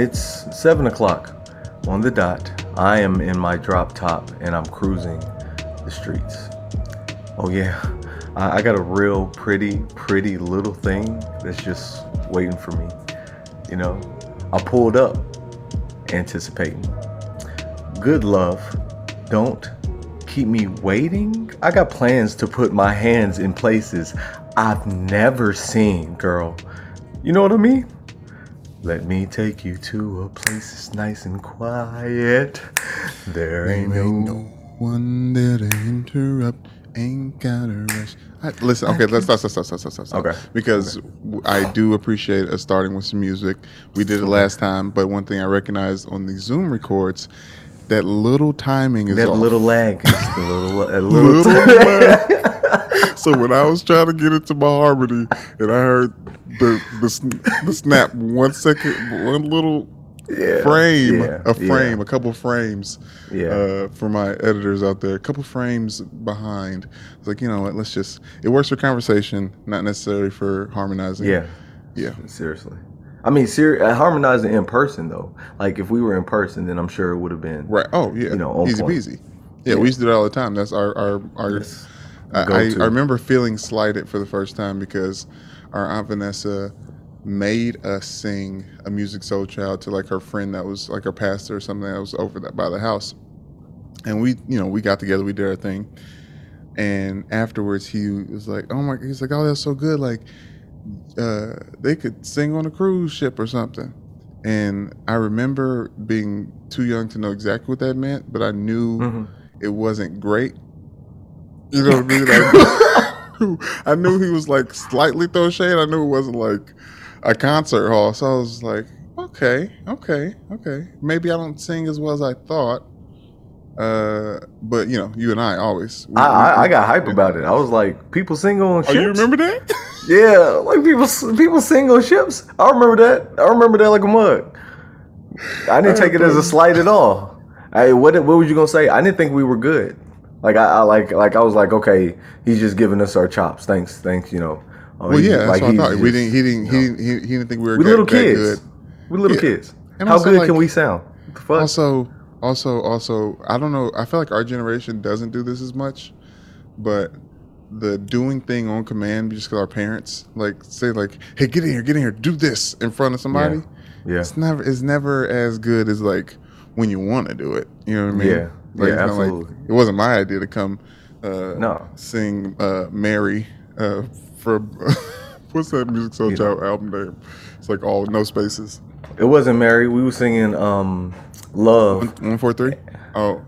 It's seven o'clock on the dot. I am in my drop top and I'm cruising the streets. Oh yeah, I, I got a real pretty, pretty little thing that's just waiting for me. You know, I pulled up anticipating. Good love, don't keep me waiting. I got plans to put my hands in places I've never seen, girl. You know what I mean? Let me take you to a place that's nice and quiet. There ain't no. one there to interrupt. Ain't gotta rush. I, listen, okay, let's stop, stop, stop, stop, stop, stop. Okay. Because I do appreciate us starting with some music. We did it last time, but one thing I recognized on the Zoom records, that little timing is That off. little lag. A little, a little, Little lag. so when I was trying to get into my harmony, and I heard the the, the snap one second, one little Yeah, frame, yeah, a frame, yeah. a couple frames, Yeah. uh, for my editors out there, a couple frames behind. It's like you know what? Let's just. It works for conversation, not necessarily for harmonizing. Yeah. yeah. Seriously. I mean, ser- uh, harmonizing in person though. Like if we were in person, then I'm sure it would have been Right. Oh yeah. You know, easy point. peasy. Yeah, Yeah. we used to do that all the time. That's our our our. Yes. I, I, remember feeling slighted for the first time because our aunt Vanessa made us sing a Musiq Soulchild to like her friend that was like her pastor or something that was over that by the house, and we you know we got together we did our thing, and afterwards he was like oh my he's like oh that's so good like uh, they could sing on a cruise ship or something. And I remember being too young to know exactly what that meant, but I knew Mhm. it wasn't great. You know what I mean? I, I knew he was like slightly throwing shade. I knew it wasn't like a concert hall. So I was like, okay, okay, okay. Maybe I don't sing as well as I thought. Uh, but you know, you and I always. we- I, I, we- I got hype about it. I was like, people sing on Oh, ships. you remember that? Yeah, like people people sing on ships. I remember that. I remember that like a mug. I didn't take it as a slight at all. Hey, what what was you gonna say? I didn't think we were good. Like I, I like like I was like, okay, he's just giving us our chops. Thanks, thanks. You know. Oh, Well, he- yeah, that's what I thought. we didn't. He didn't. you He, know. didn't he, he didn't think we were We little kids. good. We little Yeah. kids. And How also, good like- can we sound? What the fuck? Also, also, also, I don't know. I feel like our generation doesn't do this as much, but the doing thing on command just because our parents like say like, "Hey, get in here, get in here, do this in front of somebody." Yeah. yeah. It's never. It's never as good as like when you want to do it. You know what I mean? Yeah. Like, Yeah, not like- it wasn't my idea to come. Uh, No. Sing uh, "Mary" uh, for what's that Musiq Soulchild album name? It's like all no spaces. It wasn't Mary. We were singing um Love. One four three. Oh,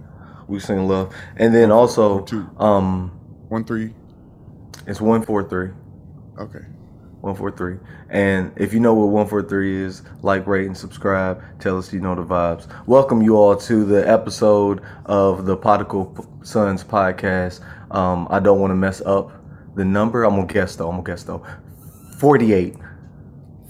We were singing Love. And then also two. um one three. it's one four three. Okay. 143. And if you know what 143 is, like, rate, and subscribe. Tell us you know the vibes. Welcome you all to the episode of the Prodigal Sons podcast. Um, I don't want to mess up the number. I'm going to guess, though. I'm going to guess, though. 48.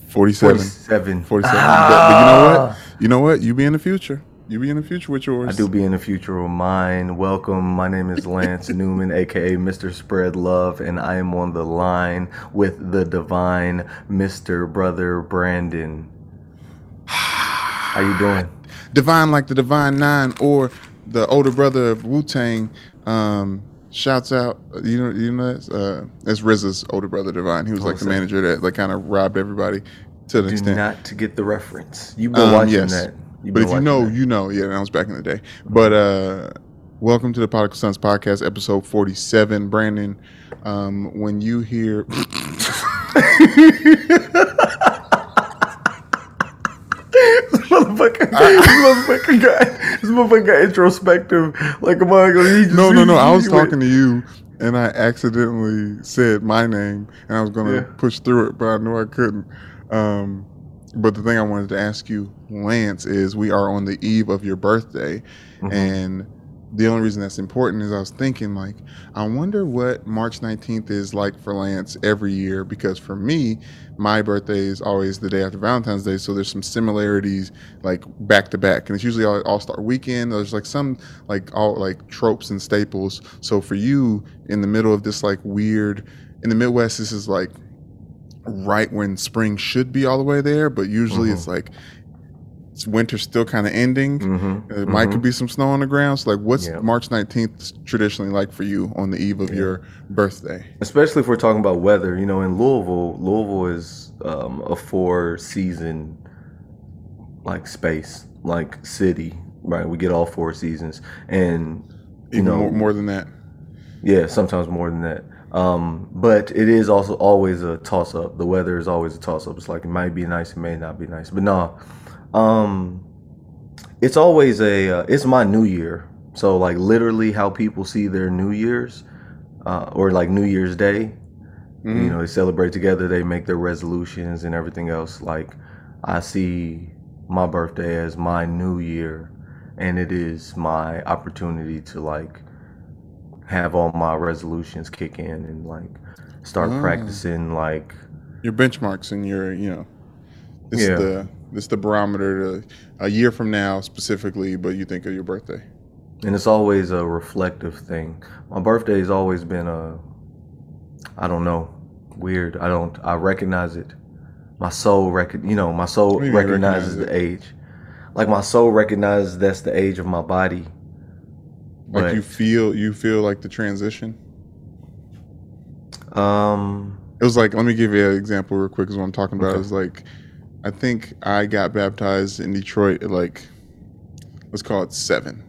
47. 47. 47. Ah! But, but you know what? You know what? You be in the future. You be in the future with yours. I do be in the future with mine. Welcome. My name is Lance Newman, aka Mr. Spread Love, and I am on the line with the divine Mr. Brother Brandon. How you doing? Divine like the Divine Nine or the older brother of Wu Tang. Um, shouts out. You know, you know that's uh, that's RZA's older brother, Divine. He was like the manager that like kind of robbed everybody to an Do extent. not to get the reference. You've been Um, watching yes. that. You've but if you know, that. you know. Yeah, that was back in the day. But uh, welcome to the Prodigal Sons podcast, episode forty-seven. Brandon, um, when you hear. motherfucker, this motherfucker got this motherfucker got introspective like a motherfucker. He just- No, no, no. I was went- talking to you, and I accidentally said my name, and I was going to Yeah. push through it, but I knew I couldn't. Um, but the thing I wanted to ask you, Lance, is we are on the eve of your birthday, Mhm. and the only reason that's important is I was thinking, like, I wonder what March 19th is like for Lance every year, because for me, my birthday is always the day after Valentine's Day, so there's some similarities like back to back, and it's usually all, all Star Weekend. There's like some like all like tropes and staples. So for you, in the middle of this like weird, in the Midwest, this is like right when spring should be all the way there, but usually Mhm. it's like winter's still kind of ending. Mm-hmm. It might could be some snow on the ground. So like, what's Yeah. March 19th traditionally like for you on the eve of your birthday? especially if we're talking about weather. You know, in Louisville, Louisville is um, a four season like space, like city, right? We get all four seasons, and you Even know, more, more than that. yeah, sometimes more than that. Um, but it is also always a toss up. The weather is always a toss up. It's like it might be nice, it may not be nice, but no, um, it's always a uh, it's my new year. So like literally how people see their New Year's, uh, or like New Year's Day, Mhm. you know they celebrate together they make their resolutions and everything else like i see my birthday as my new year and it is my opportunity to like have all my resolutions kick in and like start Ah. practicing like your benchmarks and your you know this Yeah. is the this is the barometer to a year from now specifically but you think of your birthday. And it's always a reflective thing. My birthday has always been a i don't know weird. I don't i recognize it. My soul rec you know my soul What do you mean recognizes recognize the age. Like my soul recognizes that's the age of my body like But- you feel you feel like the transition? Um it was like let me give you an example real quick because what i'm talking about. Okay. is like i think i got baptized in detroit at like let's call it seven.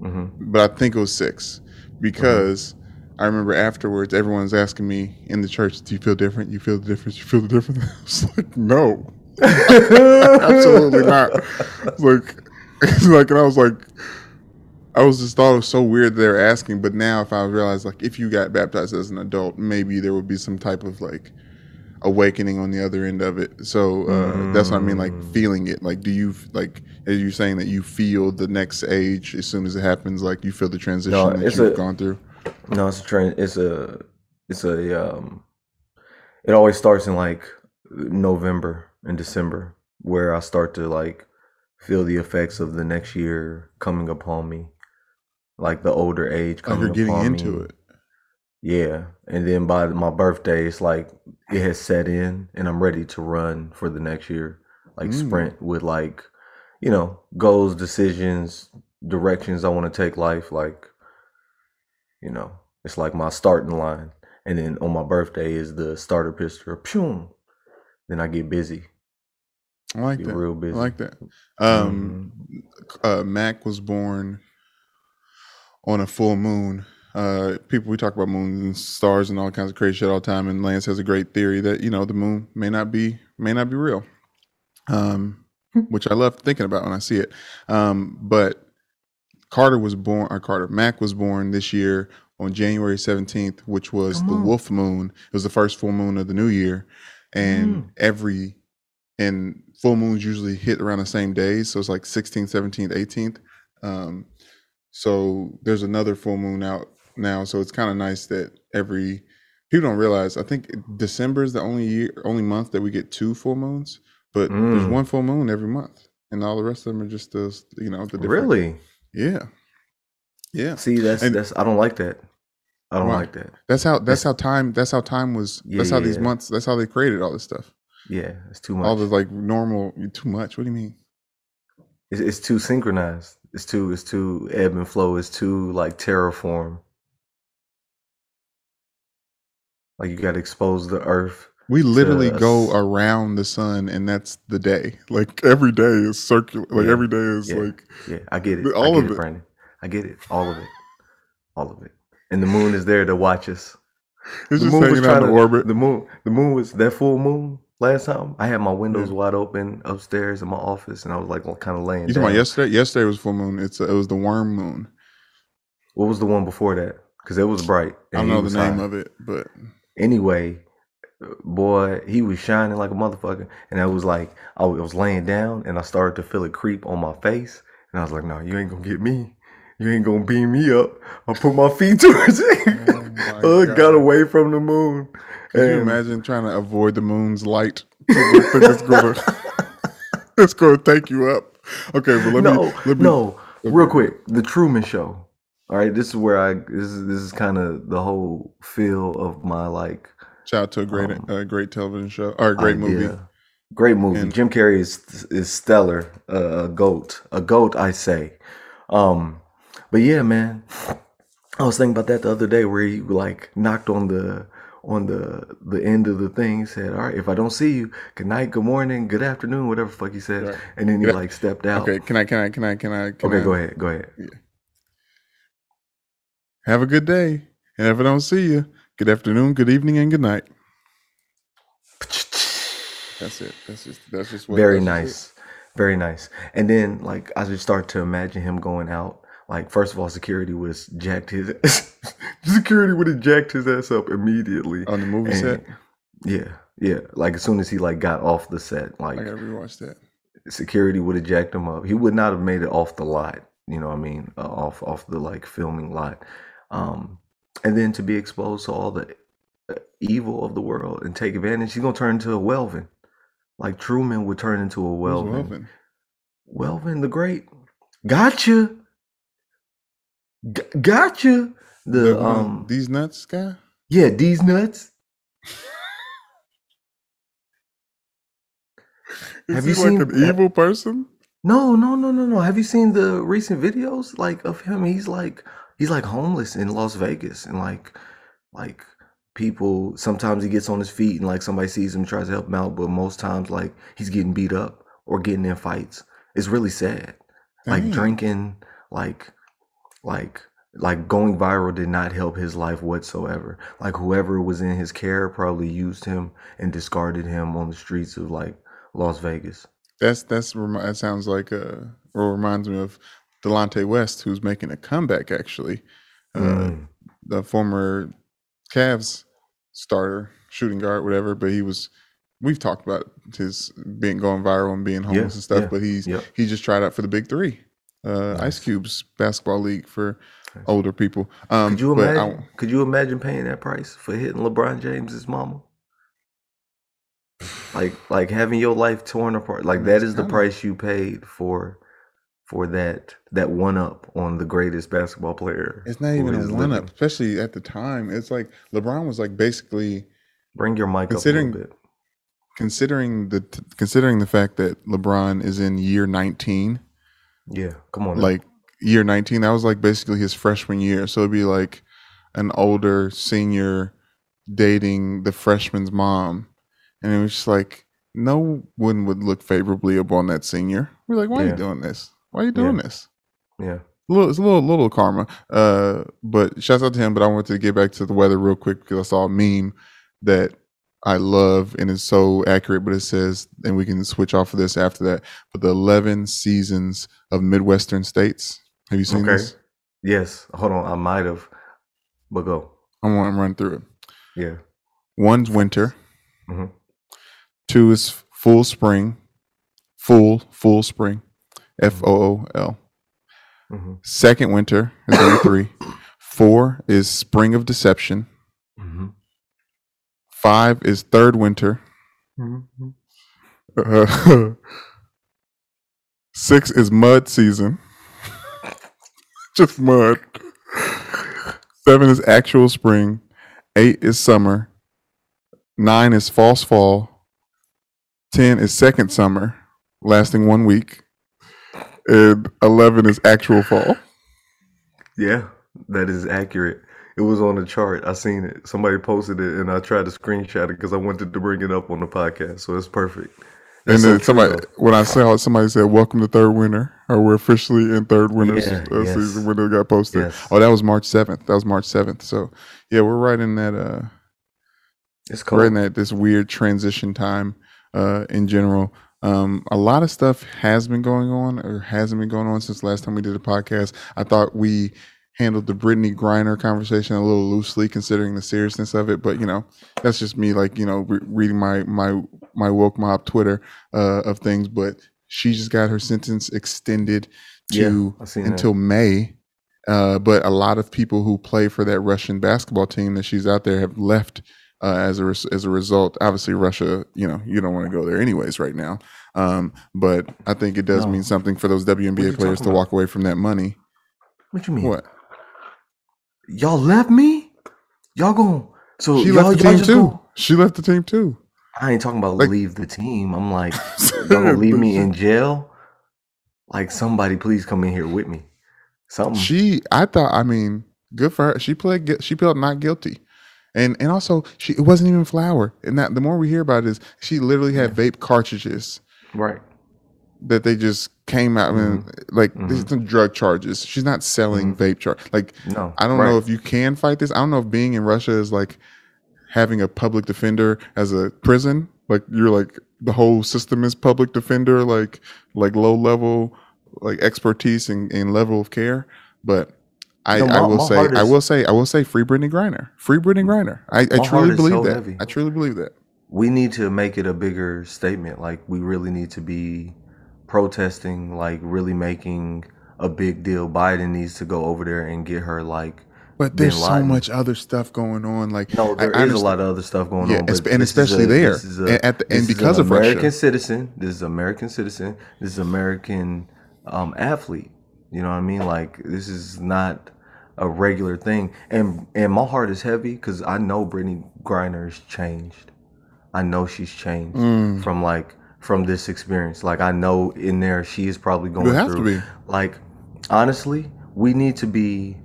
Mhm. but i think it was six. Because i remember afterwards everyone's asking me in the church do you feel different? You feel the difference? You feel the difference? I was like no. Absolutely not. It's like it's like and i was like i was just thought it was so weird they're asking but now if i realize like if you got baptized as an adult maybe there would be some type of like awakening on the other end of it. So uh, that's what i mean like Mm. feeling it. Like do you like as you're saying that you feel the next age as soon as it happens like you feel the transition No, that it's you've a- gone through? No it's a trend it's a it's a um it always starts in like november and december where i start to like feel the effects of the next year coming upon me like the older age like coming you're getting upon into me. it Yeah, and then by my birthday, it's like it has set in, and I'm ready to run for the next year, like Mm. sprint with like, you know, goals, decisions, directions I want to take life. Like, you know, it's like my starting line, and then on my birthday is the starter pistol. Then I get busy, i like get that real i like that um Mhm. uh, Mac was born on a full moon. Uh, people we talk about moons and stars and all kinds of crazy shit all the time, and Lance has a great theory that you know the moon may not be may not be real, um, which I love thinking about when I see it. Um, but Carter was born, or Carter Mac was born this year on January seventeenth, which was the wolf moon. It was the first full moon of the new year, and Mm. every and full moons usually hit around the same days, so it's like 16th, 17th, 18th. Um, so there's another full moon out now, so it's kind of nice that every people don't realize. I think December is the only year, only month that we get two full moons, but there's Mm. one full moon every month, and all the rest of them are just the you know the different. Really? Yeah, yeah. See, that's And- that's I don't like that. I don't Why? like that. That's how that's how time that's how time was. that's how these Yeah. months. That's how they created all this stuff. Yeah, it's too much. All the like normal. Too much. What do you mean? It's, it's too synchronized. It's too it's too ebb and flow. It's too like terraform. Like you got to expose the earth. We literally to go around the sun, and that's the day. Like every day is circular. Like Yeah, every day is yeah. like Yeah, I get it. All I of get it. Brandon. I get it. All of it. All of it. And the moon is there to watch us. it's the moon was trying in to orbit. The moon. The moon was that full moon last time. I had my windows wide open upstairs in my office, and I was like kind of laying You down. talking about yesterday? Yesterday was full moon. It's a, it was the worm moon. What was the one before that? Because it was bright. I don't know the name high. of it, but anyway, boy, he was shining like a motherfucker. And I was like, I was laying down and I started to feel it creep on my face. And I was like, no, you ain't gonna get me. You ain't gonna beam me up. I put my feet towards it. My God. got away from the moon. could you imagine trying to avoid the moon's light? it's gonna it's gonna take you up. Okay, but let no, me let me no, real quick. The Truman Show. All right, this is where I. This is this is kind of the whole feel of my like shout out to a great Um, a great television show or a great movie. Great movie. And- Jim Carrey is is stellar. Uh, a goat, a goat, I say. Um, but yeah, man, I was thinking about that the other day where he like knocked on the on the the end of the thing. Said, "All right, if I don't see you, good night, good morning, good afternoon, whatever the fuck he said." Right. And then he like stepped out. Okay, can I? Can I? Can I? Can I? Can Okay, I- go ahead, go ahead. Have a good day, and if I don't see you, good afternoon, good evening, and good night. That's it. That's just. That's just what. Very that's nice. Very nice. And then like I just start to imagine him going out. Like first of all, security would have jacked his security would have jacked his ass up immediately. on the movie And- set. Yeah, yeah. Like as soon as he like got off the set, like I gotta rewatch that. security would have jacked him up. He would not have made it off the lot. You know what I mean? Uh, off off the like filming lot. Um, and then to be exposed to all the uh, evil of the world and take advantage, he's gonna turn into a Welven. Like Truman would turn into a Welven. Welven? Welven the Great. Gotcha. G- gotcha. The, The um these nuts guy. yeah, these nuts. Have you like seen- an evil person? No, no, no, no, no. Have you seen the recent videos like of him? He's like he's like homeless in Las Vegas and like like people sometimes he gets on his feet and like somebody sees him tries to help him out, but most times like he's getting beat up or getting in fights. It's really sad. Like drinking, like like like going viral did not help his life whatsoever. Like whoever was in his care probably used him and discarded him on the streets of like Las Vegas. That's that's that sounds like uh or reminds me of Delonte West, who's making a comeback. Actually, uh, Mm. the former Cavs starter, shooting guard, whatever. But he was. We've talked about his being going viral and being homeless Yeah, and stuff. yeah, But he's Yep. he just tried out for the Big Three, uh, Ice Cube's basketball league for Nice. older people. Um, Could you but I- imagine? could you imagine paying that price for hitting LeBron James's mama? Like, like having your life torn apart. Like that is the price you paid for, for that that one up on the greatest basketball player. It's not even a one up, especially at the time. It's like LeBron was like basically Bring your mic Considering- up a little bit. considering the considering the fact that LeBron is in year 19, Yeah, come on. now. like year 19, that was like basically his freshman year. So it'd be like an older senior dating the freshman's mom, and it was just like no one would look favorably upon that senior. We're like, why are you doing this? Why are you doing Yeah. this? yeah, A little, it's a little, little karma. Uh, but shouts out to him. But I wanted to get back to the weather real quick because I saw a meme that I love and it's so accurate. But it says, and we can switch off of this after that. But the eleven seasons of Midwestern states. Have you seen Okay. this? yes. Hold on, I might have, but go. I want to run through it. Yeah. One's winter. Mhm. Two is full spring. Full, full spring. F O O L. hmm Second winter is number three. Four is spring of deception. hmm Five is third winter. hmm Uh, six is mud season. Just mud. Seven is actual spring. Eight is summer. Nine is false fall. Ten is second summer, lasting one week. And eleven is actual fall. Yeah, that is accurate. It was on the chart. I seen it. Somebody posted it, and I tried to screenshot it because I wanted to bring it up on the podcast. So it's perfect. And That's so then somebody, when I saw it, somebody said, "Welcome to third winter," or we're officially in third winter Yeah, uh, yes. season when it got posted. Yes. Oh, that was March seventh. That was March seventh. So yeah, we're right in that. Uh, It's we're in that this weird transition time. Uh, in general, um, a lot of stuff has been going on or hasn't been going on since last time we did a podcast. I thought we handled the Brittney Griner conversation a little loosely, considering the seriousness of it. But you know, that's just me, like you know, re- reading my my my woke mob Twitter uh, of things. But she just got her sentence extended to Yeah, seen that. until May. Uh, but a lot of people who play for that Russian basketball team that she's out there have left uh, as a res- as a result. Obviously, Russia, you know, you don't want to go there anyways right now. Um, but I think it does No. mean something for those WNBA players to about? walk away from that money. What you mean? What? Y'all left me? Y'all going so She y'all, left the y'all team too. She left the team too. I ain't talking about Like- leave the team. I'm like, don't leave me in jail. Like somebody, please come in here with me. Something. She, I thought, I mean, good for her. She played. she pled not guilty, and and also she it wasn't even flour. And that the more we hear about it is she literally had vape cartridges right. That they just came out. and mean, Mm-hmm. like these mm-hmm. drug charges. She's not selling mm-hmm. vape charge. Like No. I don't right. know if you can fight this. I don't know if being in Russia is like having a public defender as a prison. Like you're like the whole system is public defender, like like low level like expertise and, and level of care. But I, No, I will say I will say I will say free Brittney Griner. Free Brittney mm-hmm. Griner. I, I truly believe so that. heavy. I truly believe that. we need to make it a bigger statement. Like we really need to be protesting, like really making a big deal. Biden needs to go over there and get her like But there's so much other stuff going on. Like No, I- there is I a lot of other stuff going Yeah, on. and especially a- there. And at the- and because an of Russia. American citizen. This is American citizen. This is American um, athlete. You know what I mean? Like this is not a regular thing. And and my heart is heavy because I know Brittney Griner's changed. I know she's changed Mm. from like from this experience. Like I know in there she is probably going have to through. be. Like honestly, we need to be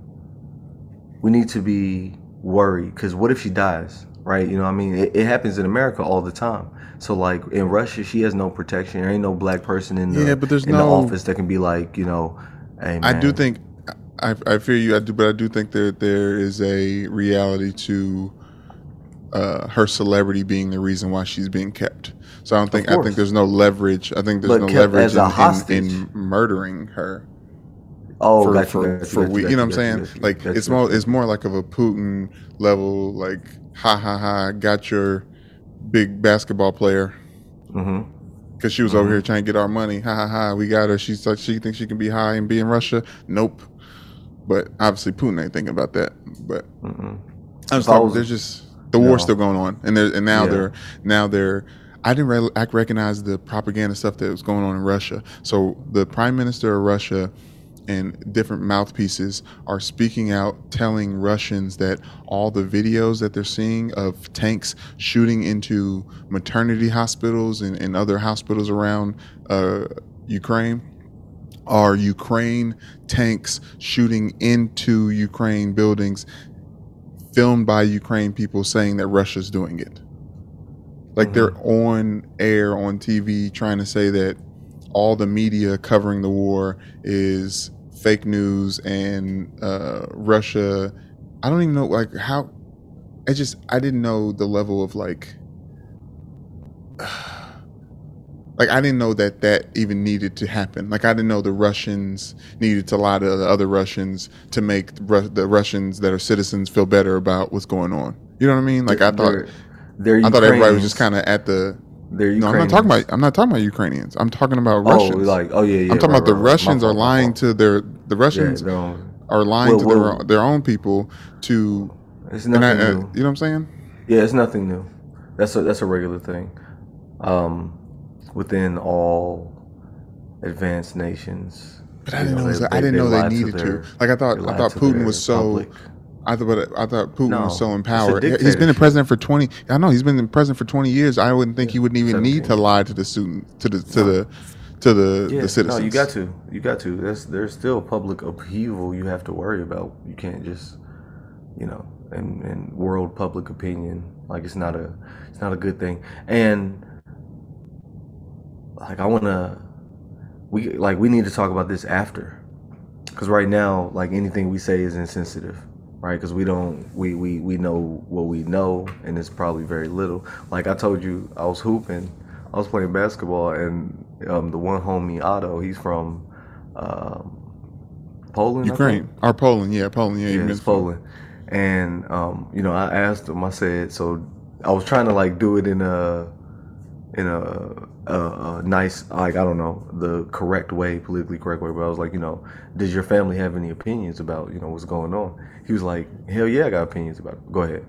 we need to be worried because what if she dies right you know what i mean it, it happens in america all the time so like in russia she has no protection there ain't no black person in the Yeah, but there's in no- the office that can be like you know hey I do think I, I fear you. I do, but I do think that there is a reality to uh, her celebrity being the reason why she's being kept. So I don't think I think there's no leverage. I think there's But no leverage in, in, in murdering her oh for gotcha, for, gotcha, for gotcha, we, you know what I'm saying? like it's more it's more like of a Putin level. Like ha ha ha, got your big basketball player Mhm. because she was over here trying to get our money. Ha ha ha, we got her. She's like she thinks she can be high and be in Russia. Nope. But obviously Putin ain't thinking about that. But Mm-mm. I'm just talking, there's just the war's No. still going on, and there and now Yeah. they're now they're. I didn't re- I recognize the propaganda stuff that was going on in Russia. So the prime minister of Russia and different mouthpieces are speaking out, telling Russians that all the videos that they're seeing of tanks shooting into maternity hospitals and, and other hospitals around uh, Ukraine are Ukraine tanks shooting into Ukraine buildings filmed by Ukraine people saying that Russia's doing it. Like they're on air on TV trying to say that all the media covering the war is fake news and uh, Russia. I don't even know like how. I just I didn't know the level of like. Like I didn't know that that even needed to happen. Like I didn't know the Russians needed to lie to the other Russians to make the Russians that are citizens feel better about what's going on. You know what I mean? Like I thought, They're- I thought everybody was just kind of at the. They're No, I'm not talking about. I'm not talking about Ukrainians. I'm talking about oh Russians. like oh yeah yeah I'm talking right, about the right, right. Russians are lying to their. The Russians yeah, they're lying Well, to well- their their own people to. it's And I, nothing uh, new you know what I'm saying? Yeah, it's nothing new. That's a that's a regular thing. Um, within all advanced nations. But I didn't know. they- it I didn't know they needed to. their- Like I thought. I thought Putin was so. public. I thought. I thought Putin No, was so empowered. He's been the president for twenty. I know he's been the president for twenty years. I wouldn't think he wouldn't even need to lie to the student, to the to the to the, Yeah, the citizens. no, you got to, you got to. There's there's still public upheaval you have to worry about. You can't just, you know, and and world public opinion like it's not a it's not a good thing. And like I want to, we like we need to talk about this after, because right now like anything we say is insensitive. Right, because we don't, we, we we know what we know, and it's probably very little. Like I told you, I was hooping, I was playing basketball, and um, the one homie Otto, he's from um, Poland. Ukraine or Poland? Yeah, Poland. Yeah, Yeah, it's Poland. And um, you know, I asked him. I said, so I was trying to like do it in a in a, a, a nice, like I don't know, the correct way, politically correct way. But I was like, you know, does your family have any opinions about you know what's going on? He was like, hell yeah, I got opinions about it. Go ahead.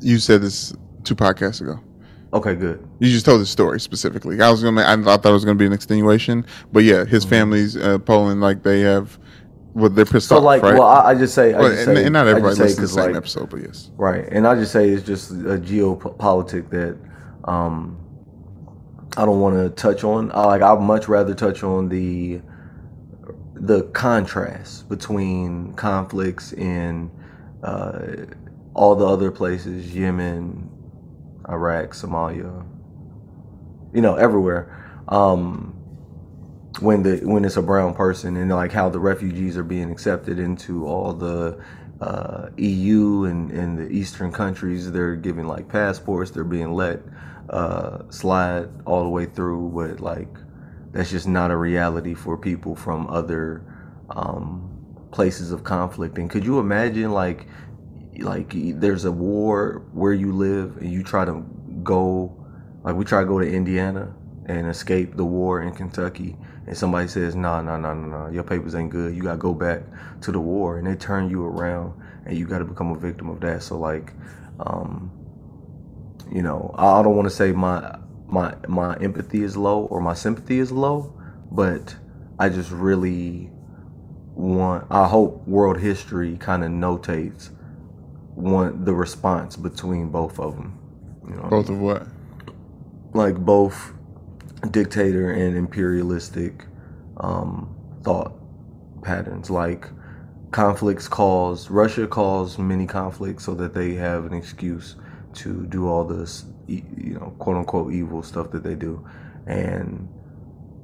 You said this two podcasts ago. Okay, good. You just told the story specifically. I was gonna. I thought that was gonna be an extenuation, but yeah, his Mm-hmm. family's uh, Poland. Like they have, well, they're pissed So off, like, right? well, I, I just say, I Well, just and, say, and not everybody listens to the same like, episode, but yes. Right, and I just say it's just a geopolitic that Um, I don't want to touch on. I like. I'd much rather touch on the the contrast between conflicts in uh, all the other places, Yemen, Iraq, Somalia, you know, everywhere. Um, when the when it's a brown person and like how the refugees are being accepted into all the uh, EU and, and the Eastern countries, they're giving like passports, they're being let uh, slide all the way through, but like that's just not a reality for people from other um, places of conflict. And could you imagine like like there's a war where you live and you try to go like we try to go to Indiana and escape the war in Kentucky and somebody says no no no no no your papers ain't good. You got to go back to the war. And they turn you around and you got to become a victim of that. So like um, you know I don't want to say my my my empathy is low or my sympathy is low but I just really want I hope world history kind of notates one the response between both of them. You know both of what? Like both dictator and imperialistic um, thought patterns. Like conflicts cause Russia cause many conflicts so that they have an excuse to do all this, you know, quote unquote evil stuff that they do, and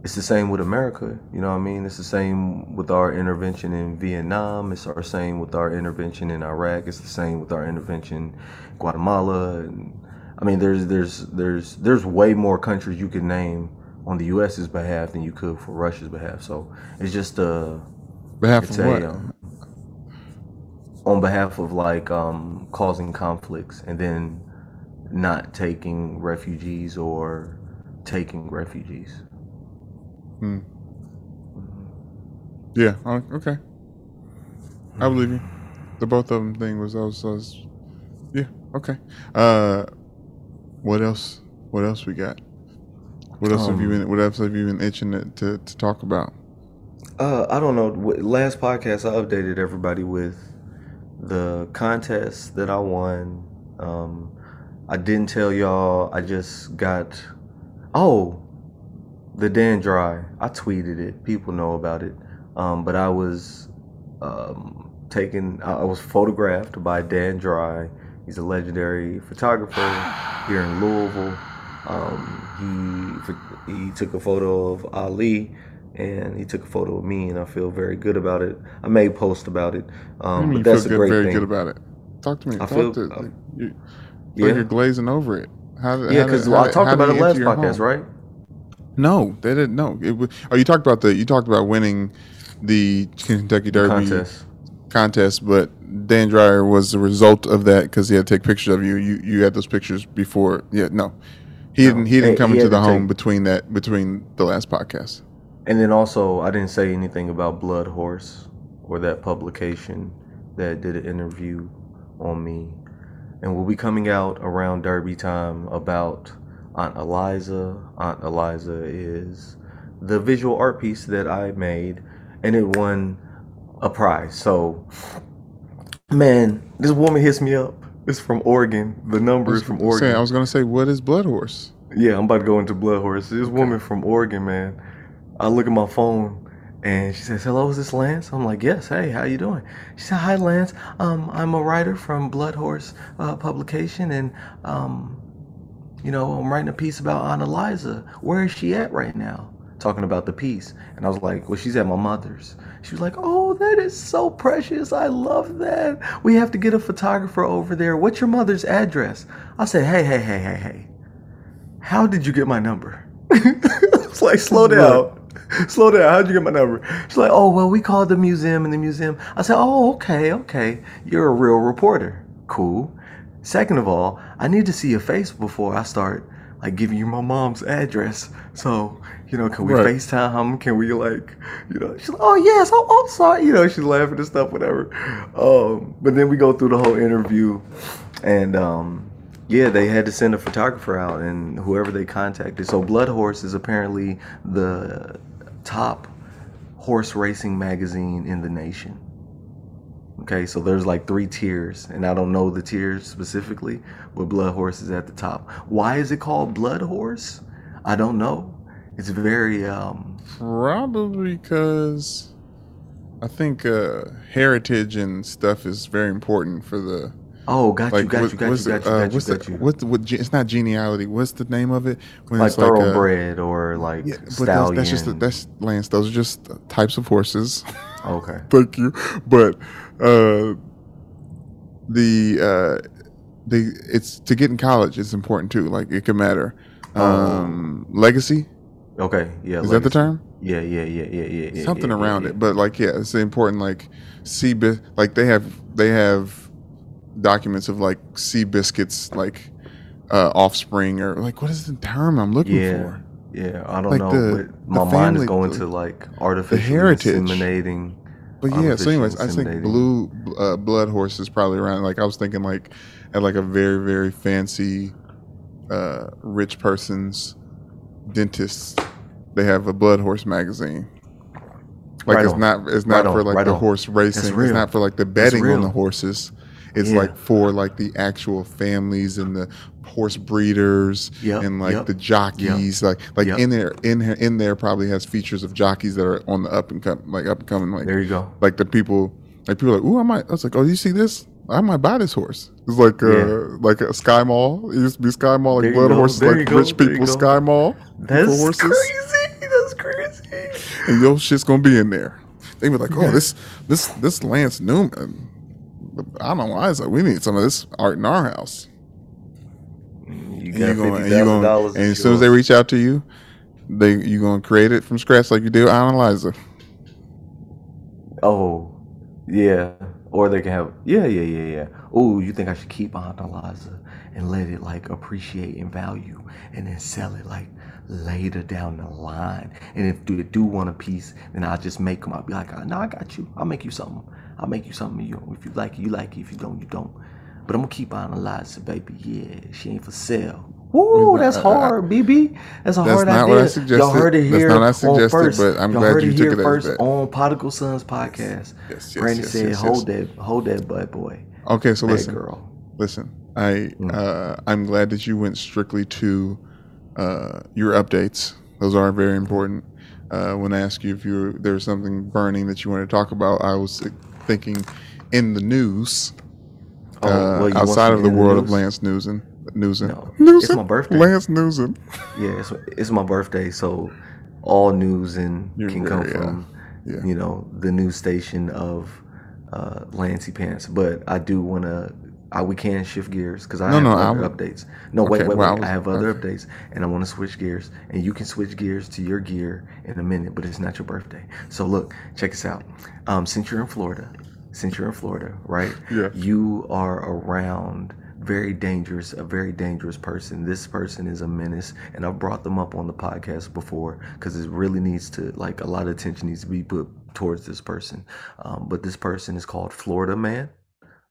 it's the same with America. You know what I mean? It's the same with our intervention in Vietnam. It's our same with our intervention in Iraq. It's the same with our intervention in Guatemala. And, I mean, there's there's there's there's way more countries you could name on the U.S.'s behalf than you could for Russia's behalf. So it's just a behalf of what? Um, on behalf of like um, causing conflicts and then not taking refugees or taking refugees. Hmm. Yeah. Okay. I believe you. The both of them thing was I was, I was yeah. Okay. Uh, what else? What else we got? What else um, have you um, been? What else have you been itching to, to, to talk about? Uh, I don't know. Last podcast, I updated everybody with the contest that I won. Um, I didn't tell y'all. I just got. Oh, the Dan Dry. I tweeted it. People know about it. Um, but I was um, taken. I was photographed by Dan Dry. He's a legendary photographer here in Louisville. Um, he he took a photo of Ali, and he took a photo of me, and I feel very good about it. I made post about it, um, but that's a good, great very thing. good about it. Talk to me. I Talk feel, to, uh, you, yeah. Like you're glazing over it. How, yeah, because I talked about it last podcast, home? right? No, they didn't. No. It, oh, you talked about the. You talked about winning the Kentucky Derby contest. contest, but Dan Dreyer was the result of that because he had to take pictures of you. You you had those pictures before. Yeah, no, he no. didn't. He didn't come he into the home take... between that between the last podcast. And then also, I didn't say anything about Blood Horse or that publication that did an interview on me, and we'll be coming out around Derby time about Aunt Eliza. Aunt Eliza is the visual art piece that I made, and it won a prize. So, man, this woman hits me up. It's from Oregon. The number is from Oregon. I was gonna say, what is Blood Horse? Yeah, I'm about to go into Blood Horse. This woman from Oregon, man. I look at my phone and she says, "Hello, is this Lance?" I'm like, "Yes. Hey, how you doing?" She said, "Hi, Lance. Um, I'm a writer from Blood Horse uh, publication, and um, you know, I'm writing a piece about Aunt Eliza. Where is she at right now? Talking about the piece. And I was like, well, she's at my mother's. She was like, oh, that is so precious. I love that. We have to get a photographer over there. What's your mother's address? I said, hey, hey, hey, hey, hey. How did you get my number? it's like, slow down. Slow down. How'd you get my number? She's like, oh, well, we called the museum and the museum. I said, oh, okay, okay. You're a real reporter. Cool. Second of all, I need to see your face before I start like giving you my mom's address. So, you know, can we right. FaceTime? Can we like, you know, she's like, oh yes, oh, I'm sorry. You know, she's laughing and stuff, whatever. Um, but then we go through the whole interview and um, yeah, they had to send a photographer out and whoever they contacted. So Blood Horse is apparently the top horse racing magazine in the nation. Okay, so there's like three tiers, and I don't know the tiers specifically, but Blood Horse is at the top. Why is it called Blood Horse? I don't know. It's very um Probably because I think uh, heritage and stuff is very important for the oh got you got what- you got you got you uh, got you got the you. what what it's not geniality. What's the name of it? When Like it's like, uh, thoroughbred or like yeah, but that's, stallion. that's just that's Lance. Those are just types of horses. okay. Thank you. But uh, the uh, the it's to get in college. It's important too. Like it can matter. Um, legacy Okay. Yeah. is that the term? Yeah, yeah, yeah, yeah, yeah. yeah, Something yeah, yeah, around yeah. it. But like, yeah, it's important. Like see, like they have they have documents of like Seabiscuit's, like uh, offspring or like what is the term I'm looking Yeah. for? Yeah, I don't Like know, the- my the mind is going the- to like artificial heritage. inseminating. But yeah, so anyways, I think blue uh, blood horse is probably around. Like I was thinking, like at like a very very fancy, uh, rich person's dentist, they have a blood horse magazine. Like Right it's on. not it's not Right for like right the on. horse racing. It's not for like the betting on the horses. It's Yeah. like for like the actual families and the horse breeders Yep, and like yep, the jockeys. Like like yep. in there in here- in there probably has features of jockeys that are on the up and come like up and coming like There you go. like the people like people are like oh I might I was like oh you see this I might buy this horse it's like uh Yeah. like a Sky Mall it used to be Sky Mall like blood horses there like rich there people. Sky Mall That's horses crazy. That's crazy. and your shit's gonna be in there they be like oh this this this Lance Newman I don't know why it's like we need some of this art in our house You and gonna, and, gonna, and as soon as they reach out to you they you gonna create it from scratch like you do Aunt Eliza Oh, yeah. Or they can have, yeah, yeah, yeah, yeah. Oh, you think I should keep Aunt Eliza and let it like appreciate in value and then sell it like later down the line. And if they do want a piece, then I'll just make them. I'll be like, no, I got you. I'll make you something. I'll make you something. You, if you like it, you like it. If you don't, you don't. But I'm gonna keep Aunt Eliza, baby. Yeah, she ain't for sale. Woo, that's hard, BB. That's a That's hard not idea. what I suggested. Y'all heard it That's here not what I on suggested, first. but I'm Y'all glad heard you it took here it first that. on Prodigal Sons podcast. yes yes Granny yes, said, yes, "Hold yes. that, hold that butt, boy." okay so Bad listen girl. Listen, I Mm. uh, I'm glad that you went strictly to uh, your updates. Those are very important. Uh, when I asked you if you there was something burning that you wanted to talk about, I was thinking in the news Oh, uh, well, outside of the world of? Lance Newson. Newson. No, Newson. it's my birthday. Lance Newson. Yeah, it's, it's my birthday, so all news and You're can come from yeah. you know the news station of uh, Lancey Pants. But I do want to. I, we can shift gears because I No, have no, other I- updates. No, wait, Okay, wait, well, I wait. was- I have other okay. updates, and I want to switch gears, and you can switch gears to your gear in a minute. But it's not your birthday, so look, check this out. Um, since you're in Florida, since you're in Florida, right? Yeah. You are around very dangerous, a very dangerous person. This person is a menace, and I've brought them up on the podcast before because it really needs to, like, a lot of attention needs to be put towards this person. Um, but this person is called Florida Man.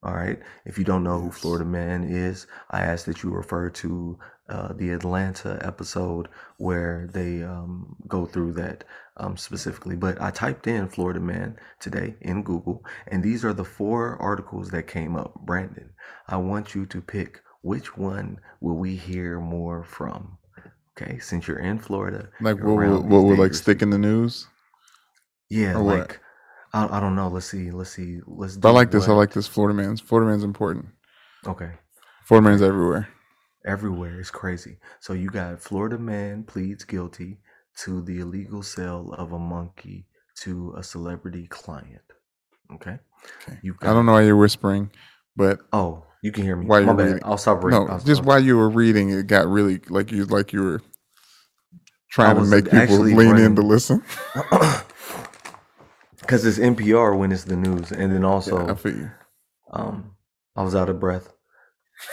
All right. If you don't know who Florida Man is, I ask that you refer to uh, the Atlanta episode where they um, go through that um, specifically. But I typed in Florida Man today in Google, and these are the four articles that came up. Brandon, I want you to pick which one will we hear more from. Okay, since you're in Florida, Like what? these what would like stick in the news? yeah, Or what? I, I don't know. Let's see. Let's see. Let's. I like this. I like this. Florida man's. Florida man's important. Okay. Florida man's everywhere. Everywhere it's crazy. So you got Florida man pleads guilty to the illegal sale of a monkey to a celebrity client. Okay. Okay. You I don't know why you're whispering, but Oh, you can hear me. Why My you're bad. reading- I'll stop reading. no, I'll just stop. while you were reading, it got really like you like you were trying to make people lean in to listen. Because it's NPR when it's the news, and then also yeah, I feel you. Um, I was out of breath.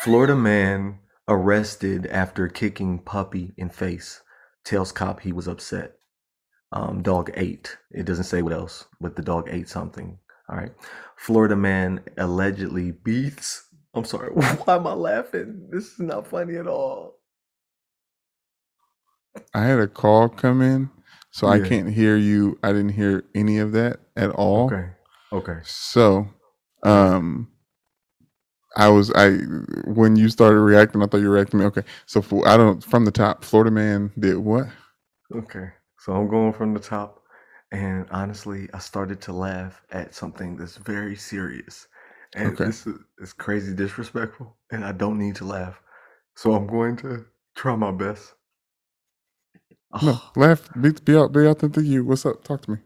Florida man arrested after kicking puppy in face. Tells cop he was upset. Um, dog ate. It doesn't say what else, but the dog ate something. All right. Florida man allegedly beats. I'm sorry. Why am I laughing? This is not funny at all. I had a call come in, so I can't hear you. I didn't hear any of that at all. Okay. Okay. So Um, I was I when you started reacting, I thought you were reacting. to me. Okay, so for, I don't from the top. Florida man did what? Okay, so I'm going from the top, and honestly, I started to laugh at something that's very serious, and Okay, this is, is crazy disrespectful, and I don't need to laugh, so I'm going to try my best. No, laugh. Be be out. Be authentic. You. What's up? Talk to me.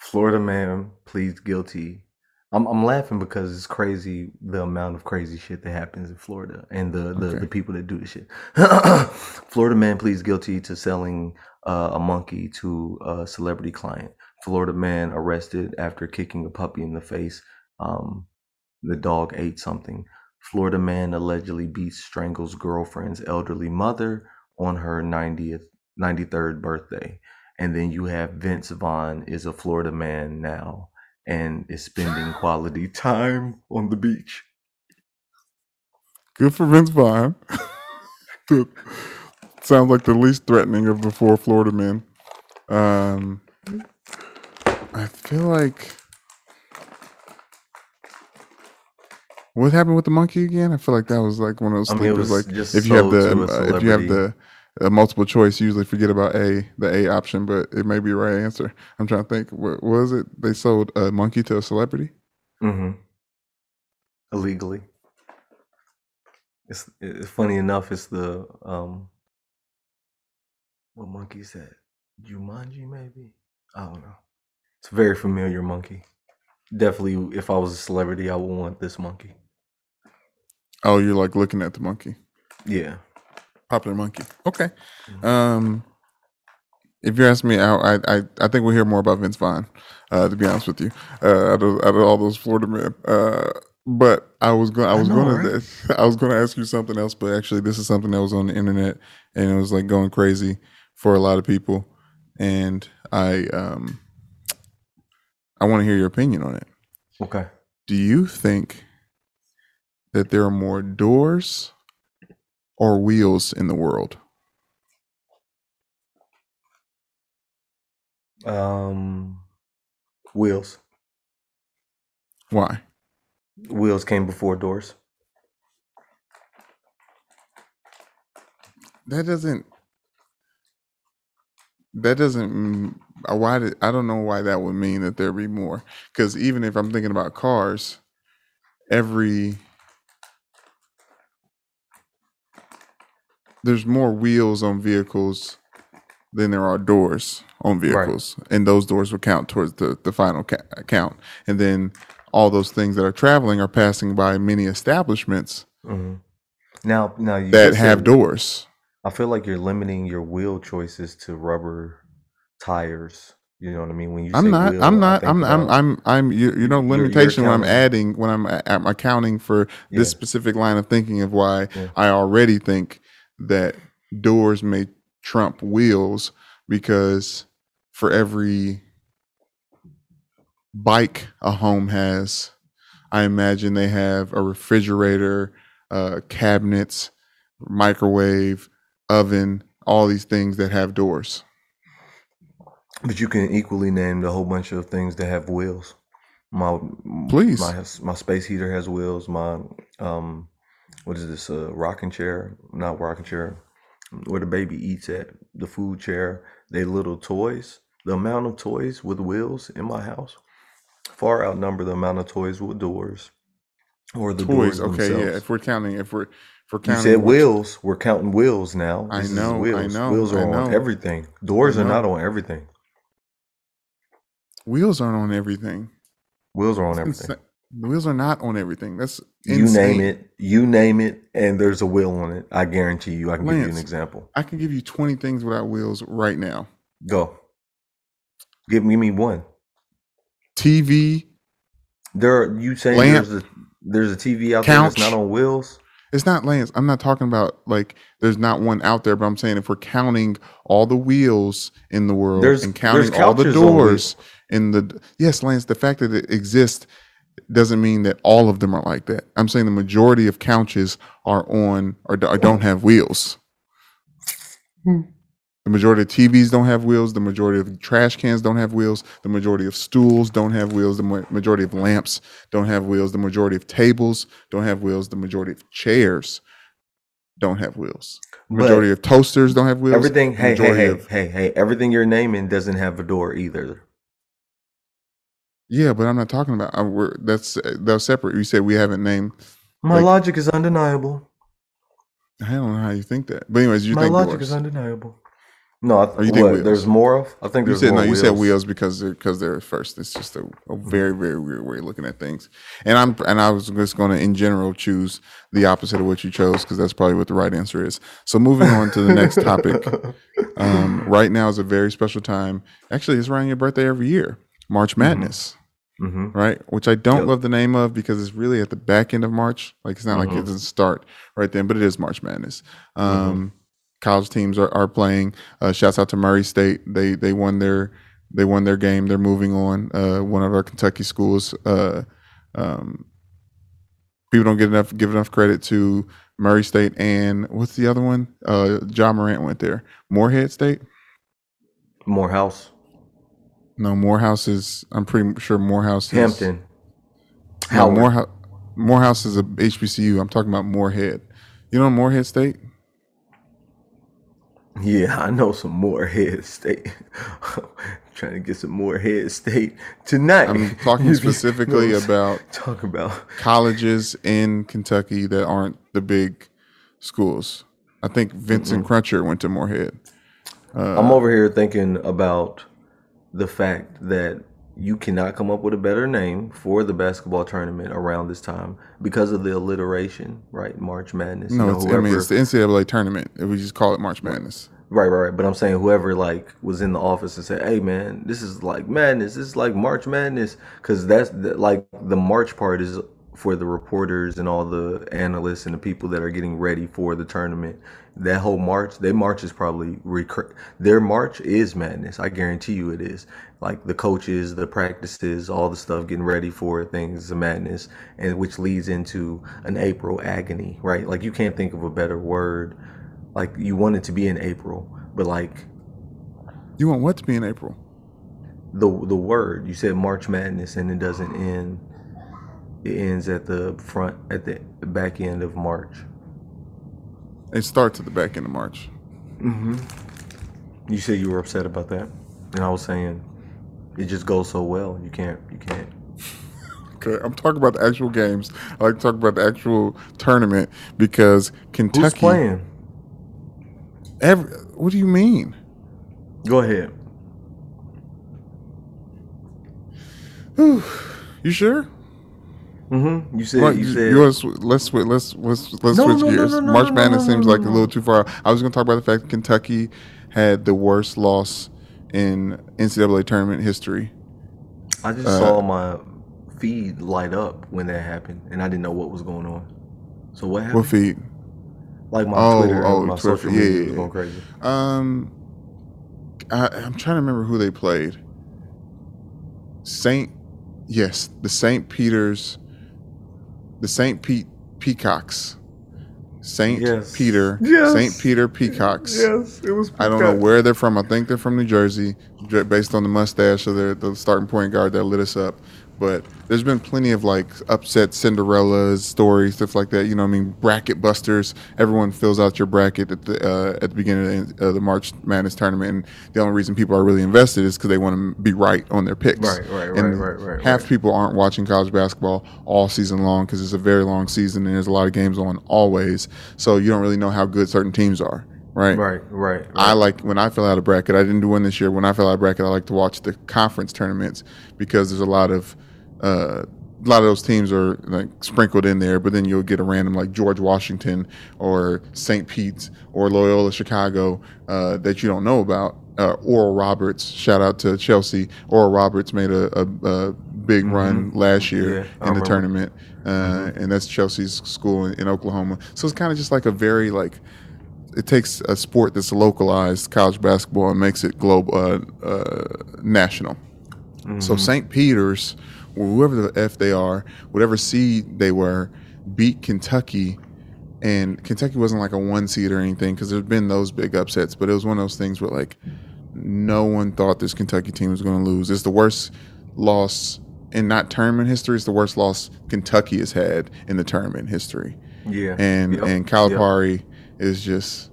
Florida man pleads guilty. I'm I'm laughing because it's crazy the amount of crazy shit that happens in Florida and the the, Okay. the people that do the shit. Florida man pleads guilty to selling uh, a monkey to a celebrity client. Florida man arrested after kicking a puppy in the face. Um, the dog ate something. Florida man allegedly beats strangles girlfriend's elderly mother on her 90th 93rd birthday. And then you have Vince Vaughn is a Florida man now and is spending quality time on the beach. Good for Vince Vaughn. Sounds like the least threatening of the four Florida men. Um, I feel like what happened with the monkey again? I feel like that was like one of those I mean, sleepers. Like if you have the uh, if you have the uh, multiple choice, you usually forget about A, the A option, but it may be the right answer. I'm trying to think. What what was it? They sold a monkey to a celebrity. Mm-hmm. Illegally. It's, it's funny enough. It's the um, what monkey is that? Jumanji, maybe. I don't know. It's a very familiar monkey. Definitely, if I was a celebrity, I would want this monkey. Oh, you're like looking at the monkey. Yeah. Popular monkey. Okay. Um, if you ask me, I, I I I think we'll hear more about Vince Vaughn. Uh, to be honest with you, uh, out of, out of all those Florida men. Uh, but I was going, I I was going right? to, I was going to ask you something else. But actually, this is something that was on the internet, and it was like going crazy for a lot of people. And I um, I want to hear your opinion on it. Okay. Do you think that there are more doors or wheels in the world? Um, wheels. Why? Wheels came before doors. That doesn't. That doesn't. uh, Why did I don't know why that would mean that there be more? Because even if I'm thinking about cars, every there's more wheels on vehicles than there are doors on Right. vehicles, and those doors will count towards the the final ca- count. And then all those things that are traveling are passing by many establishments hmm Now, now you that have said, doors. I feel like you're limiting your wheel choices to rubber tires. You know what I mean? When you I'm not. wheel, I'm not. I'm. I'm. I'm. I'm. You, you know, limitation when I'm adding when I'm I'm accounting for this specific line of thinking of why yeah. I already think that doors may trump wheels because for every bike a home has, I imagine they have a refrigerator, uh, cabinets, microwave, oven, all these things that have doors. But you can equally name the whole bunch of things that have wheels. My Please. my my space heater has wheels. My um, what is this? Uh, rocking chair? Not rocking chair. Where the baby eats at the food chair. They little toys. The amount of toys with wheels in my house far outnumber the amount of toys with doors or the Toys. doors Okay, yeah. If we're counting, if we're if we're You said counting wheels. We're counting wheels now. I This is know, I wheels. know, Wheels I are on everything. I Doors are not on everything. Wheels aren't on everything. Wheels are on everything. The wheels are not on everything. That's You name it, you name it, and there's a wheel on it. I guarantee you. I can give you an example. I can give you 20 things without wheels right now. Go. Give me me one. TV, There, are, you saying lamp, there's a there's a TV out there that's not on wheels? It's not Lance. I'm not talking about like there's not one out there, but I'm saying if we're counting all the wheels in the world There's and counting all the couches on wheels. doors in the yes, Lance, the fact that it exists doesn't mean that all of them are like that. I'm saying the majority of couches are on or, do- or don't have wheels. Hmm. The majority of TVs don't have wheels. The majority of trash cans don't have wheels. The majority of stools don't have wheels. The majority of lamps don't have wheels. The majority of tables don't have wheels. The majority of chairs don't have wheels. But Majority of toasters don't have wheels. everything, hey, hey, hey, of- hey, hey, everything you're naming doesn't have a door either. Yeah, but I'm not talking about. Uh, we're, that's that's separate. You said we haven't named. My Like- logic is undeniable. I don't know how you think that. But anyways, you My think logic doors. is undeniable. No, I th- Or you think what, there's more of. I think You there's said no. You wheels. said wheels because they're because they're first. It's just a, a very very weird way of looking at things. And I'm and I was just going to in general choose the opposite of what you chose because that's probably what the right answer is. So moving on to the next topic. Um, right now is a very special time. Actually, it's around your birthday every year, March Madness. hmm Right, which I don't Yep. love the name of because it's really at the back end of March. Like it's not like Mhm. it doesn't start right then, but it is March Madness. Mm-hmm. Um, College teams are, are playing. Uh, shouts out to Murray State. They they won their they won their game. They're moving on. Uh, one of our Kentucky schools. Uh, um, people don't get enough give enough credit to Murray State and what's the other one? Uh, Ja Morant went there. Morehead State. Morehouse, No, Morehouse is. I'm pretty sure Morehouse is Hampton, No. Morehouse, Morehouse is a HBCU. I'm talking about Morehead. You know Morehead State? Yeah, I know some Morehead State. Trying to get some Morehead State tonight. I'm talking specifically know about talking about. colleges in Kentucky that aren't the big schools. I think Vincent Crutcher went to Morehead. I'm over here thinking about the fact that you cannot come up with a better name for the basketball tournament around this time because of the alliteration, right? March Madness. You No, know, it's, I mean it's the NCAA tournament. If we just call it March Madness. Right, right, right. But I'm saying whoever like was in the office and said, "Hey, man, this is like madness. This is like March Madness," because that's the, like the March part is for the reporters and all the analysts and the people that are getting ready for the tournament. That whole March, their March is probably recur- their March is madness. I guarantee you it is. Like the coaches, the practices, all the stuff getting ready for things is madness, and which leads into an April agony, right? Like you can't think of a better word like you want it to be in April, but like You want what to be in April? the the word you said March Madness and it doesn't end. It ends at the front at the back end of March. It starts at the back end of March. Mm-hmm. You said you were upset about that, and I was saying it just goes so well. You can't you can't. Okay, I'm talking about the actual games. I like to talk about the actual tournament because Kentucky. Who's playing? Every, what do you mean? Go ahead. You sure? Mm-hmm. You said you said let's switch. Let's let's let's No, switch no, gears. no, March Madness seems like a little too far. I was going to talk about the fact that Kentucky had the worst loss in NCAA tournament history. I just uh, saw my feed light up when that happened, and I didn't know what was going on. So what happened? What feed? like my Oh, Twitter, oh, my Twitter, social yeah, media yeah, was going crazy. Um, I, I'm trying to remember who they played. Saint, yes, the Saint Peter's, the Saint Pete Peacocks, Saint Yes. Peter, Yes. Saint Peter Peacocks. Yes, it was. I don't know where they're from. I think they're from New Jersey, based on the mustache of their the starting point guard that lit us up. But there's been plenty of like upset Cinderella's stories, stuff like that. You know, what I mean, bracket busters. Everyone fills out your bracket at the uh, at the beginning of the, uh, the March Madness tournament, and the only reason people are really invested is because they want to be right on their picks. Right, right, right, And right, right, Half right. people aren't watching college basketball all season long because it's a very long season and there's a lot of games on always. So you don't really know how good certain teams are. Right. Right, right. right. I like when I fill out a bracket. I didn't do one this year. When I fill out a bracket, I like to watch the conference tournaments because there's a lot of uh, a lot of those teams are like sprinkled in there. But then you'll get a random like George Washington or St. Pete's or Loyola Chicago uh, that you don't know about. Uh, Oral Roberts, shout out to Chelsea. Oral Roberts made a, a, a big run last year Yeah, in the tournament, uh, and that's Chelsea's school in, in Oklahoma. So it's kind of just like a very like it takes a sport that's localized college basketball and makes it global uh, uh, national. So St. Peter's, whoever the f they are, whatever seed they were, beat Kentucky and Kentucky wasn't like a one seed or anything because there's been those big upsets, but it was one of those things where like no one thought this Kentucky team was going to lose. It's the worst loss in not tournament history. It's the worst loss Kentucky has had in the tournament history. Yeah. And Yep. and Calipari is just,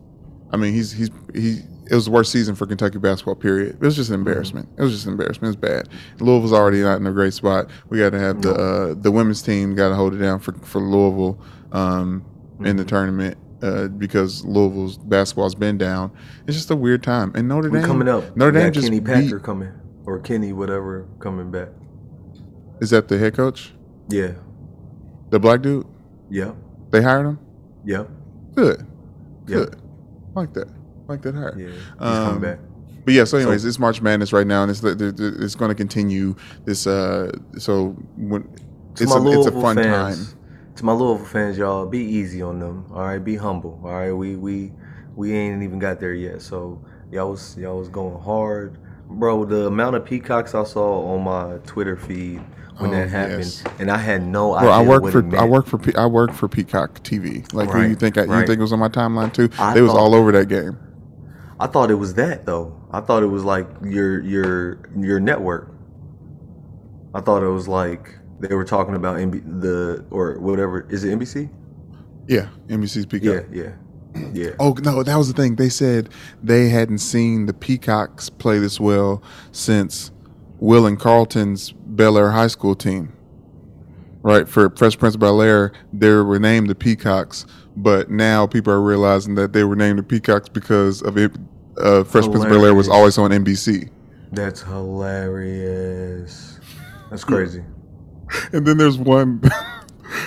I mean, he's he's he. It was the worst season for Kentucky basketball. Period. It was just an embarrassment. It was just an embarrassment. It was bad. Louisville's already not in a great spot. We got to have the uh, the women's team got to hold it down for for Louisville um, in the tournament uh, because Louisville's basketball's been down. It's just a weird time. And Notre We Dame coming up. Notre Dame just Kenny beat- Packer coming or Kenny whatever coming back. Is that the head coach? Yeah. The black dude? Yep. They hired him? Yep. Good. Good. Like that. Like that hire. Yeah. He's Um, coming back. But yeah, so anyways, So- it's March Madness right now, and it's it's going to continue. This uh, so when it's a, it's a fun fans, time. To my Louisville fans, y'all, be easy on them. All right, be humble. All right, we we we ain't even got there yet. So y'all was y'all was going hard, bro. The amount of peacocks I saw on my Twitter feed when Oh, that happened, yes. and I had no Bro, idea I work for. I work for Pe- I work for Peacock TV. Like who you think I, you think it was on my timeline too? I they was thought- all over that game. I thought it was that though. I thought it was like your your your network. I thought it was like they were talking about NB, the or whatever. Is it NBC? Yeah, NBC's Peacock. Yeah, yeah, yeah. Oh no, that was the thing. They said they hadn't seen the Peacocks play this well since Will and Carlton's Bel Air High School team. Right for Fresh Prince of Bel Air, they were named the Peacocks, but now people are realizing that they were named the Peacocks because of it. Uh, Fresh Prince of Bel Air was always on NBC, That's hilarious. That's crazy. and then there's one.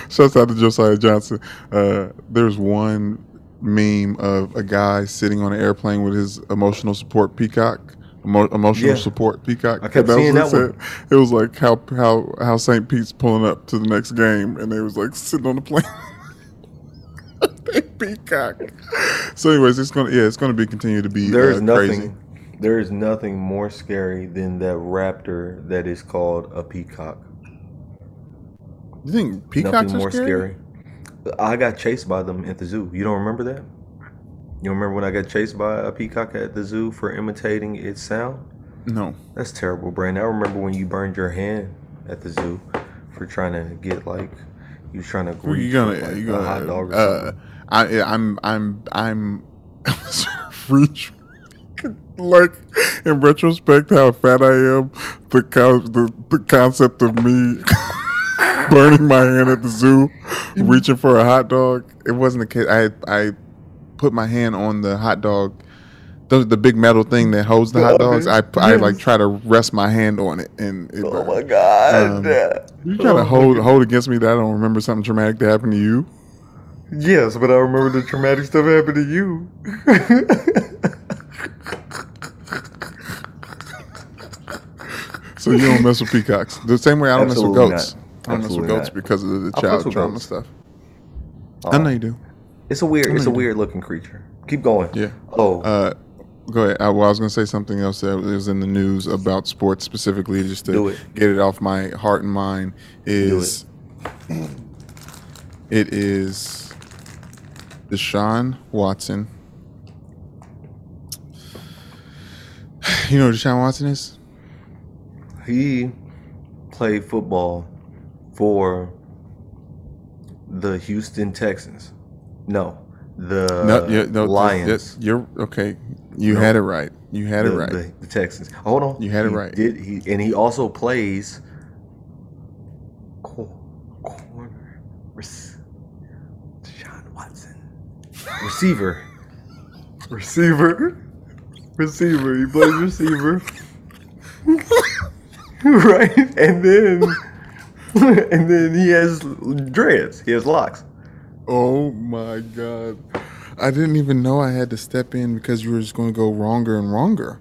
shouts out to Josiah Johnson. Uh, there's one meme of a guy sitting on an airplane with his emotional support peacock. Emo- emotional Yeah. support peacock. I kept And seeing was that it said. It was like how how how St. Pete's pulling up to the next game, and they was like sitting on the plane. Peacock. So, anyways, it's gonna yeah, it's gonna be continue to be There is uh, nothing. crazy. There is nothing more scary than that raptor that is called a peacock. You think peacocks nothing are more scary? scary. I got chased by them at the zoo. You don't remember that? You remember when I got chased by a peacock at the zoo for imitating its sound? No. That's terrible, Brandon. I remember when you burned your hand at the zoo for trying to get like you was trying to Well, you gonna like, you gonna hot dog or uh, something. I I'm I'm I'm reach like in retrospect how fat I am the co- the, the concept of me burning my hand at the zoo reaching for a hot dog. It wasn't the case. I I put my hand on the hot dog the, the big metal thing that holds the hot dogs. I I like try to rest my hand on it and it Oh my god! Um, you trying Oh to hold hold against me that I don't remember something traumatic that happened to you Yes, but I remember the traumatic stuff happened to you. So you don't mess with peacocks. The same way I don't Absolutely mess with goats. not. I don't mess with goats not. because of the I child trauma goats. stuff. I know you do. It's a weird. I know It's a you do. weird looking creature. Keep going. Yeah. Oh, Uh, go ahead. I, well, I was going to say something else that was in the news about sports specifically, just to it. get it off my heart and mind. Is it is Deshaun Watson. You know who Deshaun Watson is? he played football for the Houston Texans. No, the no, yeah, no, Lions. You're okay. You No. had it right. You had the, it right. The, the Texans. Hold on. You had it right. Did he? And he also plays cor- corner. Rec- Deshaun Watson. Receiver. Receiver. Receiver. He plays receiver. right, and then and then he has dreads. He has locks. Oh my god. I didn't even know I had to step in because you were just going to go wronger and wronger.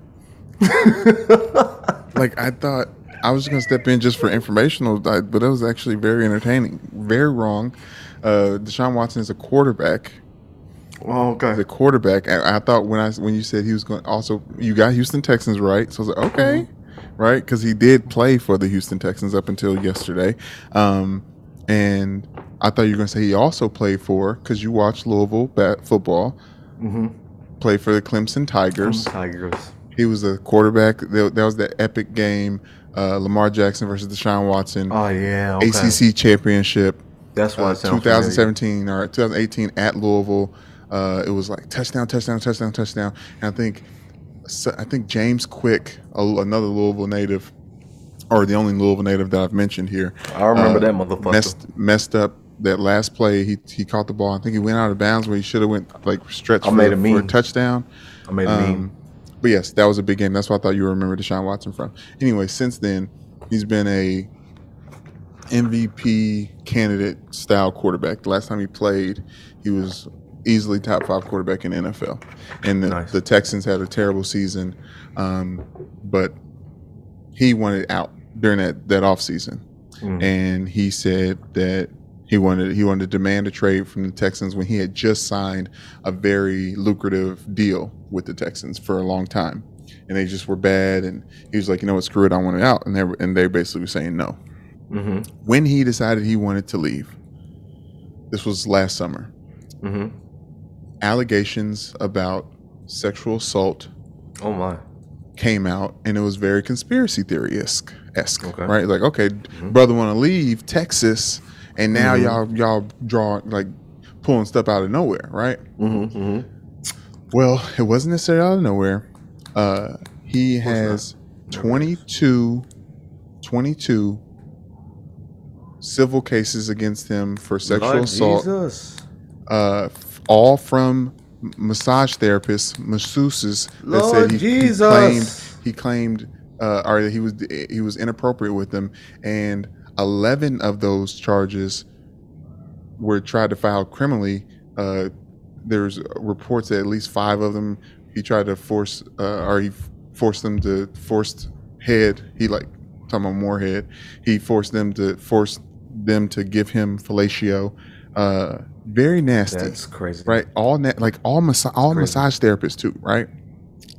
like I thought I was going to step in just for informational, but but it was actually very entertaining. Very wrong. Uh, Deshaun Watson is a quarterback. Oh, okay. The quarterback. I, I thought when I when you said he was going, also you got Houston Texans right. So I was like, okay, right, because he did play for the Houston Texans up until yesterday. Um, and I thought you were going to say he also played for because you watched Louisville bat, football. Mm-hmm. Played for the Clemson Tigers. Tigers. He was a quarterback. That that was that epic game, uh, Lamar Jackson versus Deshaun Watson, Oh yeah. Okay. ACC championship, That's why uh, it sounds 2017 or 2018 at Louisville. Uh, it was like touchdown, touchdown, touchdown, touchdown. And I think, I think James Quick, a, another Louisville native, or the only Louisville native that I've mentioned here, I remember uh, that motherfucker. messed messed up that last play. He he caught the ball. I think he went out of bounds where he should have went like stretched for, for a touchdown. I made a meme. Um, but yes, that was a big game. That's what I thought you remember Deshaun Watson from. Anyway, since then, he's been a MVP candidate style quarterback. The last time he played, he was easily top five quarterback in the NFL. And the, Nice. the Texans had a terrible season, um, but he wanted out during that that off season, Mm. and he said that he wanted he wanted to demand a trade from the Texans when he had just signed a very lucrative deal with the Texans for a long time, and they just were bad. And he was like, you know what, screw it, I want it out. And they were, and they basically were saying no. Mm-hmm. When he decided he wanted to leave, this was last summer. Mm-hmm. Allegations about sexual assault Oh my. came out, and it was very conspiracy theory esque. Okay. right? Like, okay, brother want to leave Texas, and now y'all y'all draw like pulling stuff out of nowhere, right? Mm-hmm. mm-hmm. Well, it wasn't necessarily out of nowhere. Uh, he has 22, 22 civil cases against him for sexual Lord assault, Jesus. uh, all from massage therapists, masseuses that Lord said he, Jesus. he claimed he claimed uh, or he was he was inappropriate with them, and eleven of those charges were tried to file criminally. Uh, there's reports that at least five of them he tried to force uh, or he forced them to forced head. He like talking about Morehead. He forced them to force them to give him fellatio. Uh, very nasty That's crazy. right? All na- like all massa- all massage therapists too, right?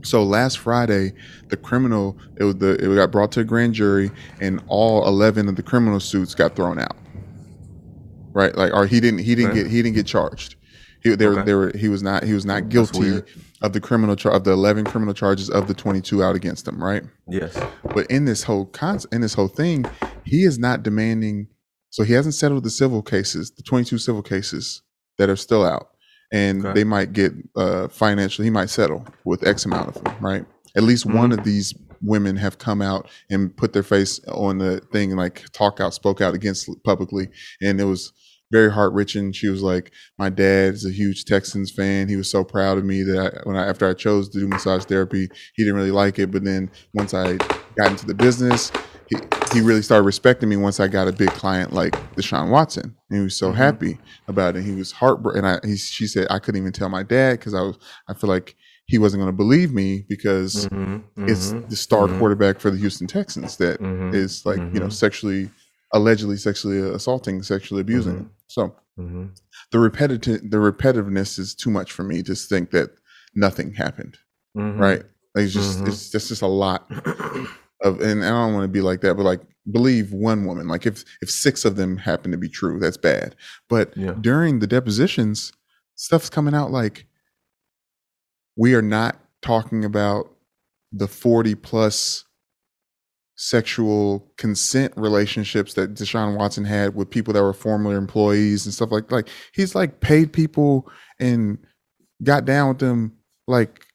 So last Friday, the criminal it was the it got brought to a grand jury, and all eleven of the criminal suits got thrown out. Right, like or he didn't he didn't Okay. get he didn't get charged. He they were, Okay. they were he was not he was not guilty of the criminal char- of the eleven criminal charges of the twenty two out against him. Right, Yes. but in this whole con- in this whole thing, he is not demanding. So he hasn't settled the civil cases, the 22 civil cases that are still out, and Okay. they might get uh, financially. He might settle with X amount of them, right? At least one Mm-hmm. of these women have come out and put their face on the thing and like talk out, spoke out against publicly, and it was very heart wrenching. She was like, "My dad is a huge Texans fan. He was so proud of me that I, when I after I chose to do massage therapy, he didn't really like it, but then once I got into the business." He, he really started respecting me once I got a big client like Deshaun Watson, and he was so Mhm. happy about it. He was heartbroken. And I, he, she said I couldn't even tell my dad because I was, I feel like he wasn't going to believe me because Mm-hmm. it's the star Mhm. quarterback for the Houston Texans that is mm-hmm. like you know sexually, allegedly sexually assaulting, sexually abusing. So Mm-hmm. the repetitive, the repetitiveness is too much for me to think that nothing happened. Mm-hmm. Right? Like it's just, Mhm. it's just, just a lot of and I don't want to be like that, but like believe one woman. Like if if six of them happen to be true, that's bad. But Yeah. during the depositions, stuff's coming out like we are not talking about the 40 plus sexual consent relationships that Deshaun Watson had with people that were former employees and stuff like like he's like paid people and got down with them like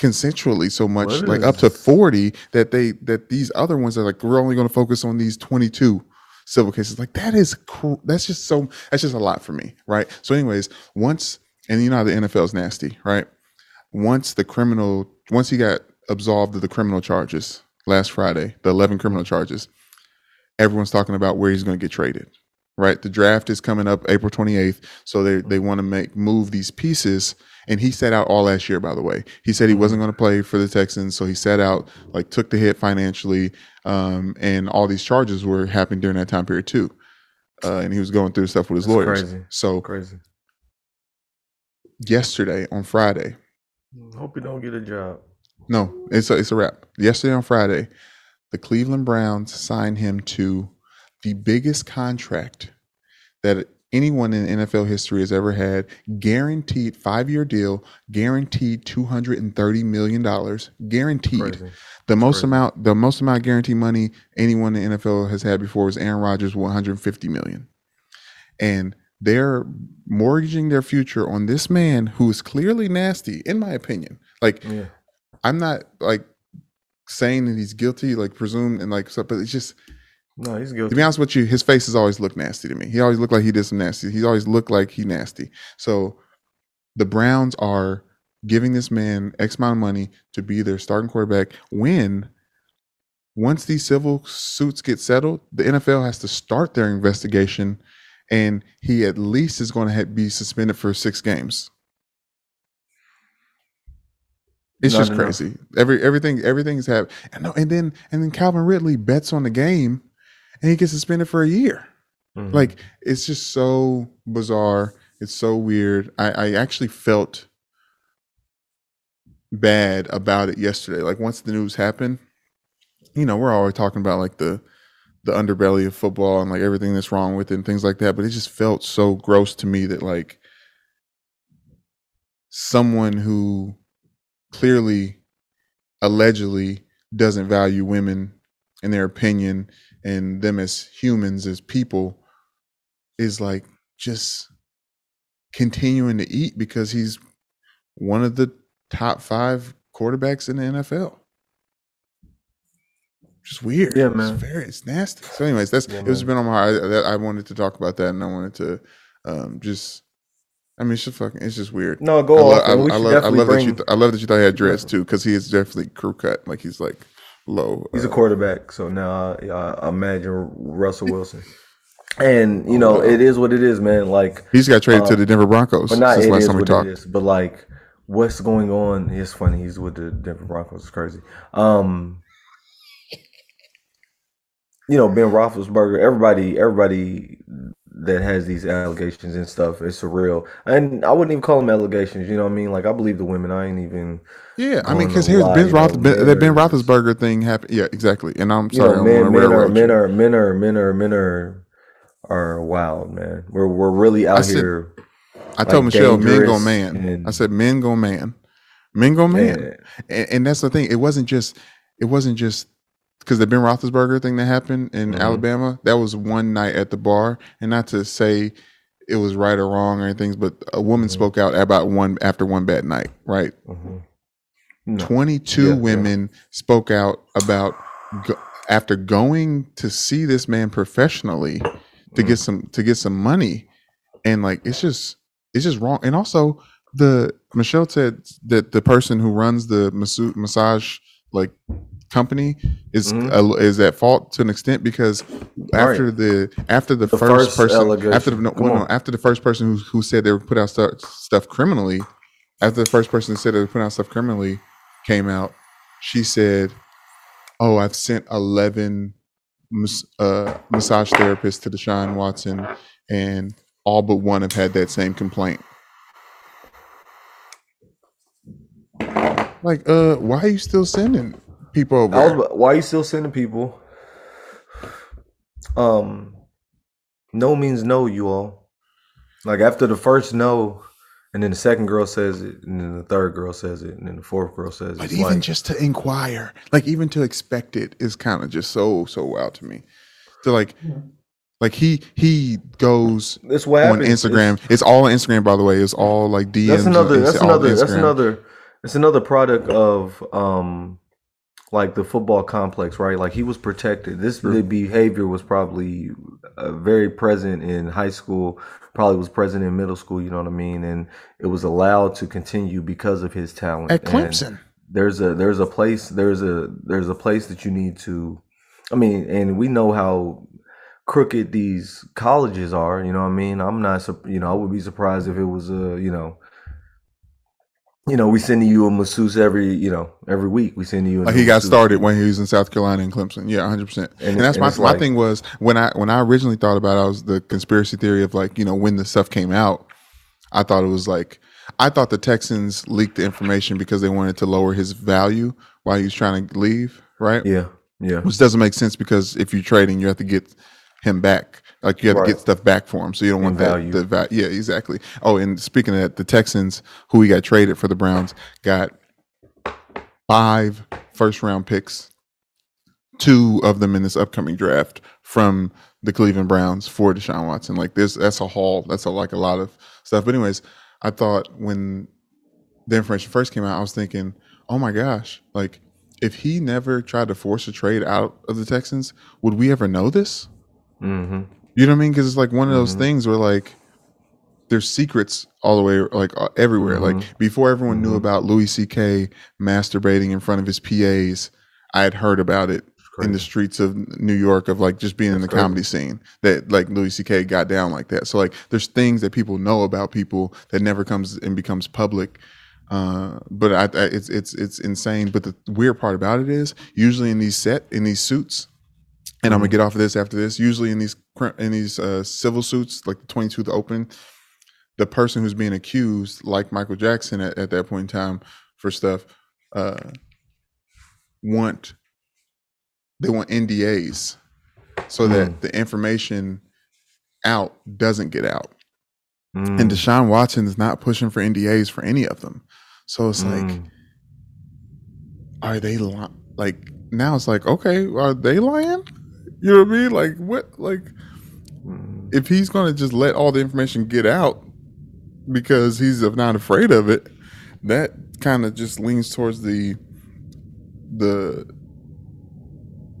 consensually so much What like up to 40 that they that these other ones are like we're only going to focus on these 22 civil cases. Like that is cr- that's just so that's just a lot for me right? So anyways once and you know how the NFL is nasty right? Once the criminal once he got absolved of the criminal charges last Friday the 11 criminal charges everyone's talking about where he's going to get traded right the draft is coming up April 28th so they they want to make move these pieces and he sat out all last year by the way he said he wasn't going to play for the Texans so he sat out like took the hit financially um, and all these charges were happening during that time period too uh, and he was going through stuff with his That's lawyers crazy. so Crazy. yesterday on Friday Hope you don't get a job. No, it's a, it's a wrap. Yesterday on Friday, the Cleveland Browns signed him to the biggest contract that anyone in NFL history has ever had. Guaranteed five year deal, guaranteed two hundred and thirty million dollars, guaranteed. Crazy. The most crazy. amount, the most amount of guaranteed money anyone in the NFL has had before was Aaron Rodgers, one hundred fifty million, and they're mortgaging their future on this man who is clearly nasty, in my opinion. Like Yeah. I'm not like saying that he's guilty, like presumed and like stuff, but it's just No, he's guilty. to be honest with you, his face has always looked nasty to me. He always looked like he did some nasty. He's always looked like he nasty. So the Browns are giving this man X amount of money to be their starting quarterback when once these civil suits get settled, the NFL has to start their investigation and he at least is going to be suspended for six games. It's Not just enough. crazy. Every everything everything's happened. And, no, and then and then Calvin Ridley bets on the game and he gets suspended for a year. Mhm. Like it's just so bizarre. It's so weird. I, I actually felt bad about it yesterday. Like once the news happened, you know, we're always talking about like the the underbelly of football and like everything that's wrong with it and things like that. But it just felt so gross to me that like someone who clearly allegedly doesn't value women and their opinion and them as humans as people is like just continuing to eat because he's one of the top five quarterbacks in the NFL. Just weird. Yeah, It's man. very, it's nasty. So, anyways, that's Yeah, it's been on my heart. I, I wanted to talk about that, and I wanted to um, just. I mean, it's just fucking. It's just weird. No, go. I, man. We I should love, I love that you. Th- I love that you thought he had dreads too, because he is definitely crew cut. Like he's like low. He's a uh, quarterback, so now I, I imagine Russell Wilson. And you know, it is what it is, man. Like, he's got traded to uh, the Denver Broncos but not it last is time we what talked. is. But like, what's going on? It's funny. He's with the Denver Broncos. It's crazy. Um, you know, Ben Roethlisberger. Everybody, everybody that has these allegations and stuff, it's surreal. And I wouldn't even call them allegations. You know what I mean? Like, I believe the women. I ain't even. Yeah, I mean, because here's lie, Ben you Roth, ben, men that Ben Roethlisberger thing happened. Yeah, exactly. And I'm You sorry, know, I'm men, are men are men are men are men are are wild, man. We're we're really out said- here. I told like, Michelle, men go man. and- I said, men go man, men go man. Man, And, and that's the thing. It wasn't just. It wasn't just because the Ben Roethlisberger thing that happened in Mhm. Alabama. That was one night at the bar, and not to say it was right or wrong or anything, but a woman Mhm. spoke out about one after one bad night. Right. mhm. No. 22 Yeah, yeah. women spoke out about go, after going to see this man professionally to Mm. get some to get some money and like it's just it's just wrong and also the michelle said that the person who runs the massage like company is Mhm. uh, is at fault to an extent because after the after the, The first, first person after the no, no, after the first person who who said they would put out stuff, stuff criminally after the first person said they would put out stuff criminally came out she said oh i've sent 11 mas- uh, massage therapists to deshaun watson and all but one have had that same complaint. Like uh why are you still sending people over I was, why are you still sending people? Um, no means no, you all. Like after the first no, and then the second girl says it, and then the third girl says it, and then the fourth girl says it. But even like, just to inquire, like even to expect it is kind of just so so wild to me. So like like he he goes it's what on happens. Instagram. It's, all on Instagram by the way. It's all like DMs. that's another that's another that's another it's another product of um like the football complex right? Like he was protected. This True. the behavior was probably uh, very present in high school probably was present in middle school you know what i mean? And it was allowed to continue because of his talent. At And Clemson. there's a there's a place there's a there's a place that you need to i mean and we know how crooked these colleges are you know what i mean? I'm not you know i would be surprised if it was a you know you know we send you a masseuse every you know every week we send you a Like he got started when he was in South Carolina and Clemson. Yeah, hundred percent. And And that's and my my like- thing was when I when I originally thought about it, I was the conspiracy theory of like you know when the stuff came out, I thought it was like I thought the Texans leaked the information because they wanted to lower his value while he was trying to leave, right? yeah yeah Which doesn't make sense because if you're trading, you have to get him back. Like you have Right. to get stuff back for him, so you don't want that. value. The va- yeah, exactly. Oh, and speaking of that, the Texans, who we got traded for the Browns, got five first round picks, two of them in this upcoming draft from the Cleveland Browns for Deshaun Watson. Like this, that's a haul. That's a, like a lot of stuff. But anyways, I thought when the information first came out, I was thinking, oh my gosh, like if he never tried to force a trade out of the Texans, would we ever know this? Mm-hmm. You know what I mean? Because it's like one of those things where like there's secrets all the way like uh, everywhere. Like before everyone knew about Louis C.K. masturbating in front of his PAs, I had heard about it in the streets of New York of like just being in the crazy. comedy scene that like Louis C.K. got down like that. So like there's things that people know about people that never comes and becomes public. Uh, but I, I, it's it's it's insane. But the weird part about it is usually in these set in these suits, and I'm gonna get off of this after this. Usually in these in these uh, civil suits, like the 22 the open, the person who's being accused, like Michael Jackson at, at that point in time for stuff, uh, want they want NDAs so that the information out doesn't get out. Mm. And Deshaun Watson is not pushing for NDAs for any of them. So it's like, Mm. are they li- like now? It's like, okay, are they lying? You know what I mean? Like what? Like Mm. If he's gonna just let all the information get out because he's not afraid of it, that kind of just leans towards the the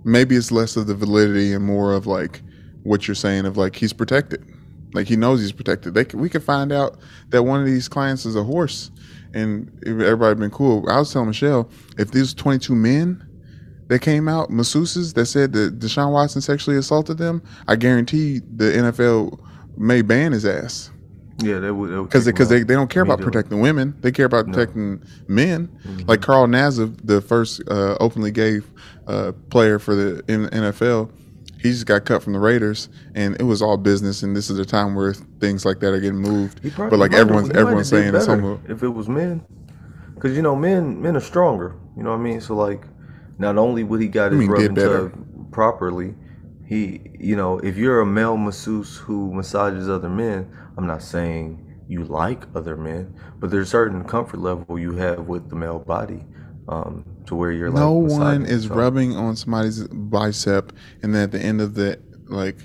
maybe it's less of the validity and more of like what you're saying of like he's protected. Like he knows he's protected. They we could find out that one of these clients is a horse and everybody been cool. I was telling michelle if these 22 men that came out masseuses that said that deshaun watson sexually assaulted them i guarantee the nfl may ban his ass Yeah, they would because because they, they don't care about protecting women. They care about protecting men. Like Carl Nassib, the first uh, openly gay uh, player for the NFL, he just got cut from the Raiders, and it was all business. And this is a time where things like that are getting moved. Probably But like everyone's everyone's saying it's homo. if it was men, because you know men men are stronger. You know what I mean? So like, not only would he got his mean rub and tug properly, he you know if you're a male masseuse who massages other men, I'm not saying you like other men, but there's a certain comfort level you have with the male body, um, to where you're like No one is so- rubbing on somebody's bicep, and then at the end of the like,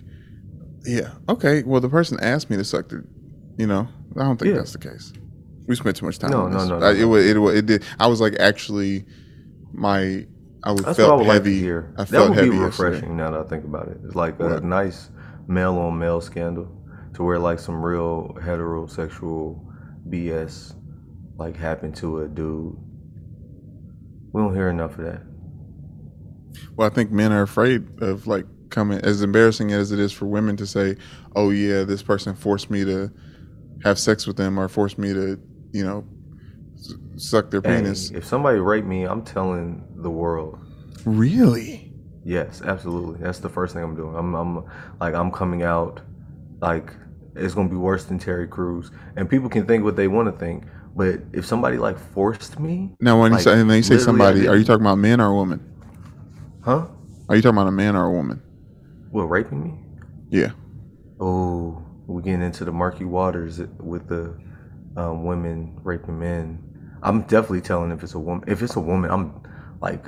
yeah, okay. Well, the person asked me to suck the, you know, I don't think Yeah. that's the case. We spent too much time. No, on no, this. no, no, I, it no. was it, was it did. I was like actually, my I was That's felt what I would like heavy. to hear. I that felt would be heavy yesterday. refreshing now that I think about it. It's like a What? nice male on male scandal to where like some real heterosexual BS like happened to a dude. We don't hear enough of that. Well, I think men are afraid of like coming as embarrassing as it is for women to say, "Oh yeah, this person forced me to have sex with them or forced me to, you know, suck their Hey, penis." if somebody raped me, I'm telling the world. Really? Yes, absolutely. That's the first thing I'm doing. I'm, I'm like I'm coming out like it's gonna be worse than Terry Crews. And people can think what they want to think, but if somebody like forced me, Now, when you Like, say when you say somebody, are you talking about men or a woman? huh? Are you talking about a man or a woman? What raping me? Yeah. Oh, we're getting into the murky waters with the um, women raping men. I'm definitely telling if it's a woman. If it's a woman, I'm like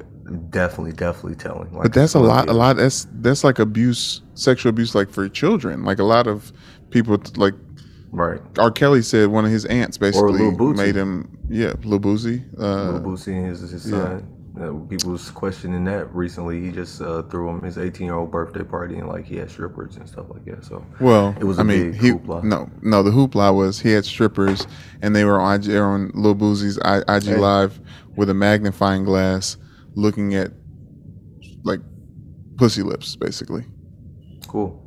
definitely, definitely telling. Like, But that's a lot. A lot. That's that's like abuse, sexual abuse, like for children. Like a lot of people, like right. R. Kelly said, one of his aunts basically made him. Yeah, Lil Boosie. Uh, Lil Boosie and his, his yeah. son. Uh, people was questioning that recently. He just uh, threw him his 18 year old birthday party and like he had strippers and stuff like that. So Well, It was I a mean, big he hoopla. no, no. The hoopla was he had strippers, and they were on on Lil Boosie's I- IG Hey. live with a magnifying glass, looking at like pussy lips, basically. cool.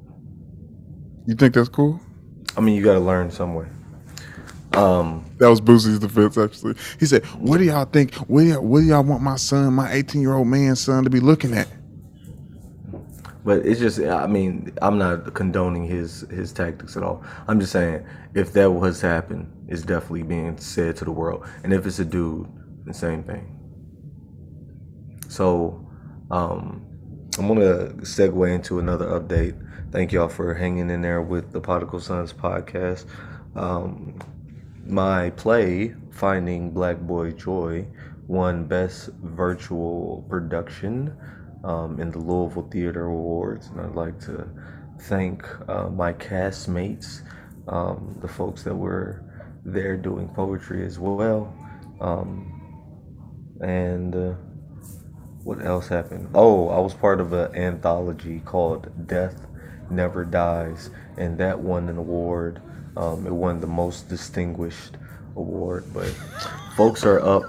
You think that's cool? I mean, you got to learn some way. Um, That was Boosie's defense, actually. He said, "What do y'all think? What do y'all, what do y'all want my son, my 18 year old man's son, to be looking at?" But it's just, I mean, I'm not condoning his his tactics at all. I'm just saying, if that was to happen, it's definitely being said to the world. And if it's a dude, the same thing. So, um, I'm gonna segue into another update. Thank y'all for hanging in there with the Prodigal Sons podcast. Um, my play, Finding Black Boy Joy, won Best Virtual Production um, in the Louisville Theater Awards, and I'd like to thank uh, my castmates, um, the folks that were there doing poetry as well, um, and. Uh, what else happened? Oh, I was part of an anthology called Death Never Dies, and that won an award. Um, it won the most distinguished award, but folks are up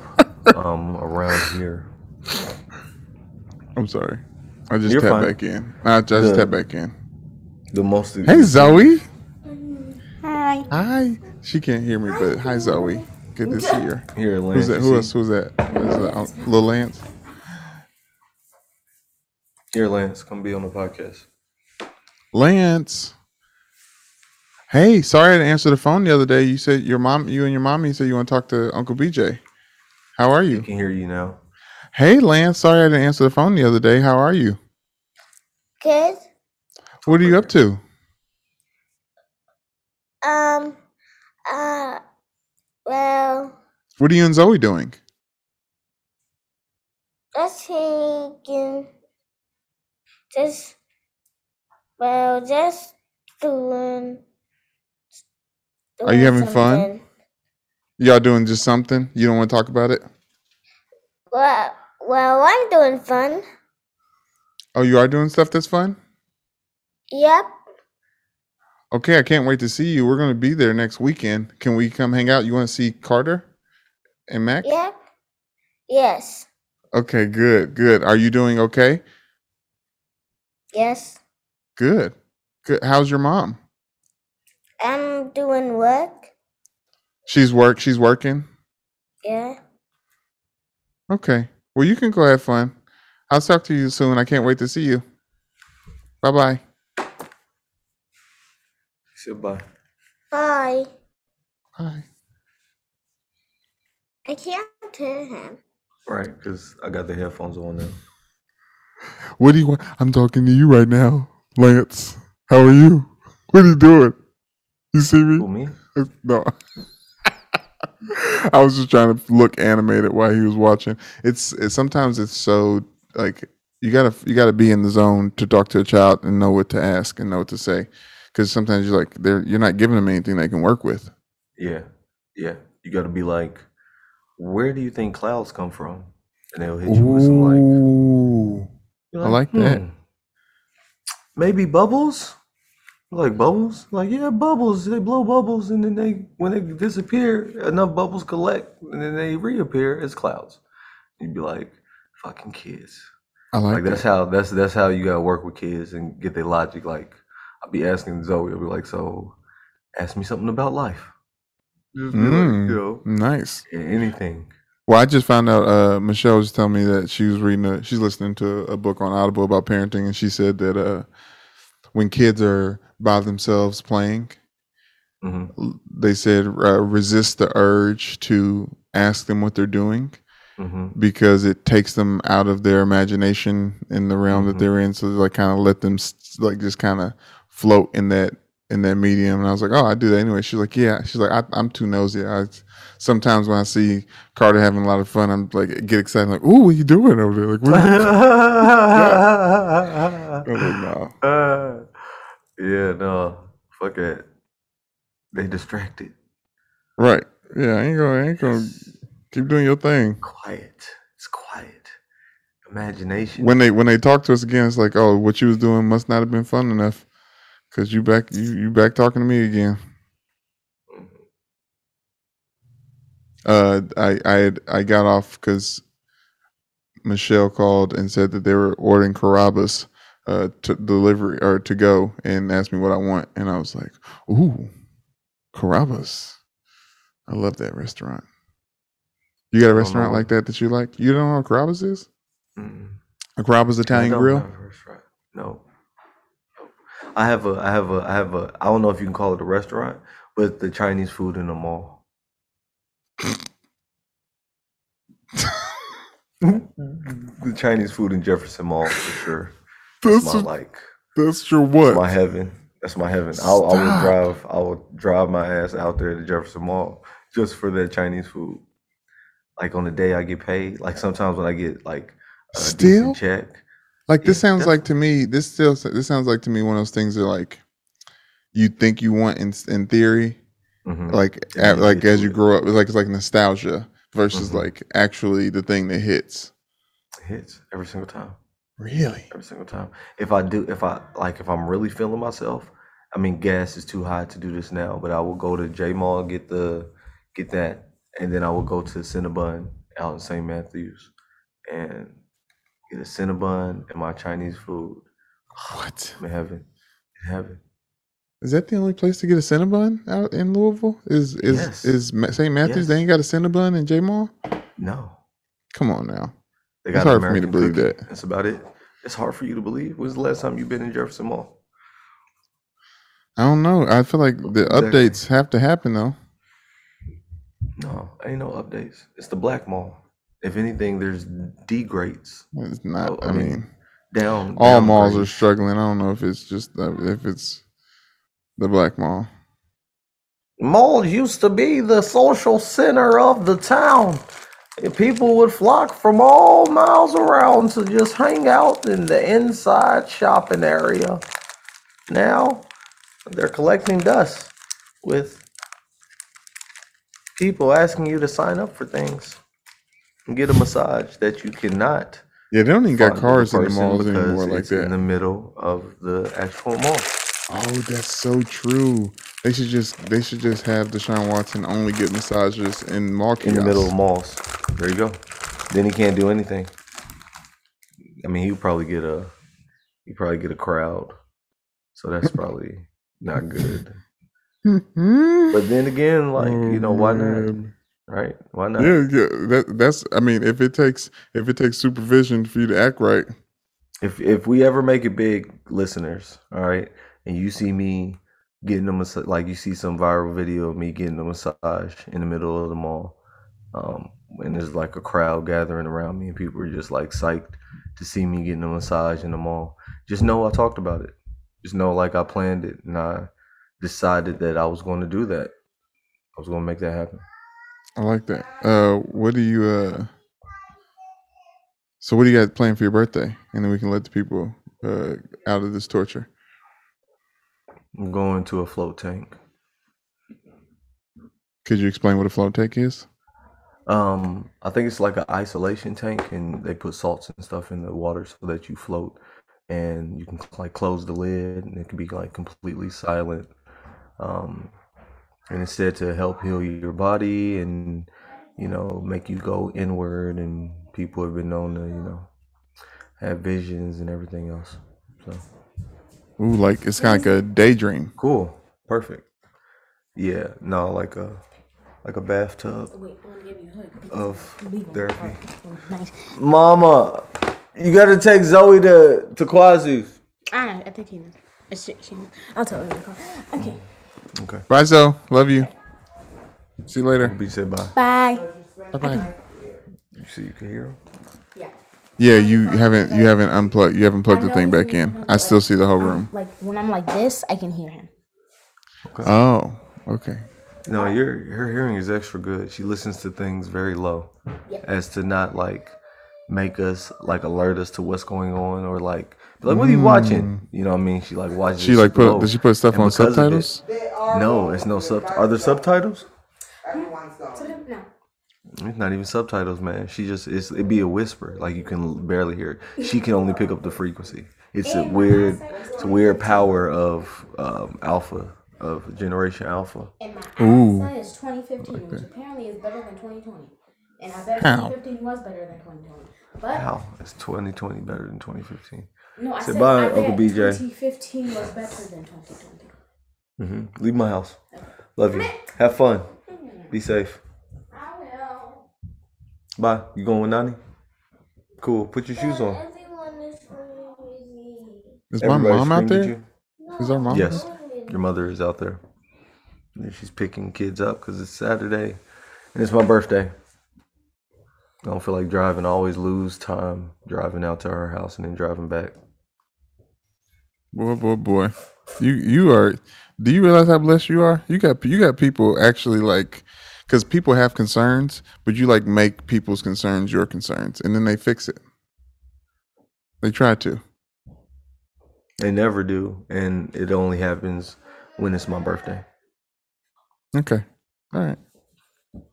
um, around here. I'm sorry. I just You're tapped fine. back in. I just The- tapped back in. The most. Hey Zoe. Hi. Hi. She can't hear me, but hi Zoe. Good to see her. Here, Lance. Who's that? you Who see? else? Who's that? Is that uh, Lil Lance? Here, Lance, come be on the podcast. Lance. Hey, sorry I didn't answer the phone the other day. You said your mom, you and your mommy said you want to talk to Uncle BJ. How are I you? can hear you now. Hey, Lance. Sorry I didn't answer the phone the other day. How are you? Good. What are you up to? Um. Uh. Well, What are you and Zoe doing? just thinking. Just. Well, just doing. Are you doing having fun? Y'all doing just something? You don't want to talk about it? Well, well, I'm doing fun. Oh, you are doing stuff that's fun? Yep. Okay, I can't wait to see you. We're going to be there next weekend. Can we come hang out? You want to see Carter and Mac? Yep. Yes. Okay, good, good. Are you doing okay? Yes. Good. Good. How's your mom? I'm doing work. She's work. She's working. Yeah. Okay. Well, you can go have fun. I'll talk to you soon. I can't wait to see you. Bye bye. Say bye. Bye. Bye. I can't hear him. Right, because I got the headphones on now. What do you want? I'm talking to you right now, Lance. How are you? What are you doing? You see Who, me? me? No. I was just trying to look animated while he was watching. It's, it's sometimes it's so like you gotta you gotta be in the zone to talk to a child and know what to ask and know what to say, because sometimes you're like they're you're not giving them anything they can work with. Yeah, yeah. You got to be like, where do you think clouds come from? And they'll hit you with some like, Ooh, you're I like that. "Hmm, Maybe bubbles. Like bubbles, like yeah, bubbles. They blow bubbles, and then they, when they disappear, enough bubbles collect, and then they reappear as clouds. You'd be like, fucking kids. I like, Like that's how that's that's how you gotta work with kids and get their logic. Like I'll be asking Zoe, I'll be like, so ask me something about life. Just be like, Mm, you know, nice. anything. Well, I just found out. Uh, Michelle was telling me that she was reading a, she's listening to a book on Audible about parenting, and she said that uh, when kids are by themselves playing, hmm they said uh, resist the urge to ask them what they're doing hmm because it takes them out of their imagination in the realm that Mhm. they're in. So like kind of let them like just kind of float in that in that medium. And I was like, oh, I do that anyway. She's like, yeah. She's like, I, I'm too nosy. I sometimes when I see Carter having a lot of fun, I'm like get excited. like, ooh, what you doing over there? Like, what? Was like, no. Uh, yeah, no, fuck it. They distracted. Right. Yeah, I ain't gonna, I ain't gonna keep doing your thing. Quiet. It's quiet. Imagination. When they when they talk to us again, it's like, oh, what you was doing must not have been fun enough, cause you back you you back talking to me again. Uh, I I had, I got off because Michelle called and said that they were ordering Carrabba's uh to delivery or to go and asked me what I want, and I was like, ooh, Carrabba's! I love that restaurant. You got a restaurant know. like that that you like? You don't know what Carrabba's is? Mm. A Carrabba's I Italian Grill? have a restaurant. No. I have a I have a I have a I don't know if you can call it a restaurant, but the Chinese food in the mall. the Chinese food in Jefferson Mall for sure. That's That's my like that's your what? my heaven. That's my heaven. I'll, I will drive. I will drive my ass out there to Jefferson Mall just for that Chinese food. Like on the day I get paid. Like sometimes when I get like a Still? decent check. Like this Yeah, sounds like to me. This still this sounds like to me one of those things that like you think you want in in theory, mhm, like And then a- you like as you grow up. It's like it's like nostalgia versus Mhm. like actually the thing that hits. it hits every single time. Really? Every single time. If I do, if I like, if I'm really feeling myself, I mean, gas is too high to do this now. But I will go to J Mall get the get that, and then I will go to Cinnabon out in St. Matthews and get a Cinnabon and my Chinese food. What I'm in heaven. In heaven. is that the only place to get a Cinnabon out in Louisville? Is is Yes. is St. Matthews? They ain't got a Cinnabon in J Mall? No. Come on now. They got an hard for me to believe cookie. that. That's about it. It's hard for you to believe. When's the last time you've been in Jefferson Mall? I don't know. I feel like the Exactly. updates have to happen though. No, ain't no updates. It's the black mall. If anything, there's degrades. It's not. I I mean, mean, Down. all malls are struggling. I don't know if it's just the, if it's the black mall. Mall used to be the social center of the town. People would flock from all miles around to just hang out in the inside shopping area. Now they're collecting dust with people asking you to sign up for things get a massage that you cannot. Yeah, they don't even got cars in the malls anymore like it's in the middle of the actual mall. Oh, that's so true. They should just they should just have Deshaun Watson only get massages in mall in the middle of kiosks. malls. There you go. Then he can't do anything. I mean, he probably get a he probably get a crowd, so that's probably not good. But then again, like you oh, know, why not? Oh, Man. Right? Why not? Yeah, yeah. That that's. I mean, if it takes if it takes supervision for you to act right, If if we ever make it big, listeners, all right, and you see me getting a massage, like you see some viral video of me getting a massage in the middle of the mall, um, and there's like a crowd gathering around me, and people are just like psyched to see me getting a massage in the mall. Just know I talked about it. Just know like I planned it, and I decided that I was going to do that. I was going to make that happen. I like that. Uh, what do you uh? So what do you got planned for your birthday? And then we can let the people uh out of this torture. I'm going to a float tank. Could you explain what a float tank is? Um, I think it's like an isolation tank, and they put salts and stuff in the water so that you float, and you can like close the lid, and it can be like completely silent. Um, and it's said to help heal your body and you know make you go inward, and people have been known to you know have visions and everything else. So Ooh, like it's kind of like a daydream. cool, perfect. Yeah, no, like a like a bathtub Wait, I want to give you a hug. of therapy. Nice. Mama, you gotta take Zoe to to Quasi's. Ah, I think he knows. She, she knows. I'll tell her in the. Okay. Okay. Bye, Zoe. Love you. See you later. B said bye. Bye. Bye bye. You see, you can hear him. Yeah. Yeah, you haven't you haven't unplugged you haven't plugged the thing back in. I still see the whole room. Like when I'm like this, I can hear him. Oh, okay. No, your her hearing is extra good. She listens to things very low, as to not like make us like alert us to what's going on or like be like what are you watching? You know what I mean? She like watches. She like put Did she put stuff And on because of it- subtitles? No, it's no sub. Are there subtitles? No. It's not even subtitles, man. She just it's it'd be a whisper, like you can barely hear it. She can only pick up the frequency. It's a weird, it's a weird power of um, alpha, of generation alpha. And my Ooh. ISI is 2015, which apparently is better than 2020. And I bet How? 2015 was better than 2020. But How is 2020 better than 2015? No, I Say said bye, I Uncle bet BJ. 2015 was better than 2020. hmm Leave my house. Love you. Have fun. Be safe. I will. Bye. You going with Nani? Cool. Put your shoes on. Is really Is my Everybody mom out screamed at there? you? Is our mom? Yes. Your mother is out there. And she's picking kids up because it's Saturday and it's my birthday. I don't feel like driving. I always lose time driving out to her house and then driving back. Boy, boy, boy. You you are. Do you realize how blessed you are? You got you got people actually like, because people have concerns, but you like make people's concerns your concerns, and then they fix it. They try to. They never do, and it only happens when it's my birthday. Okay. All right.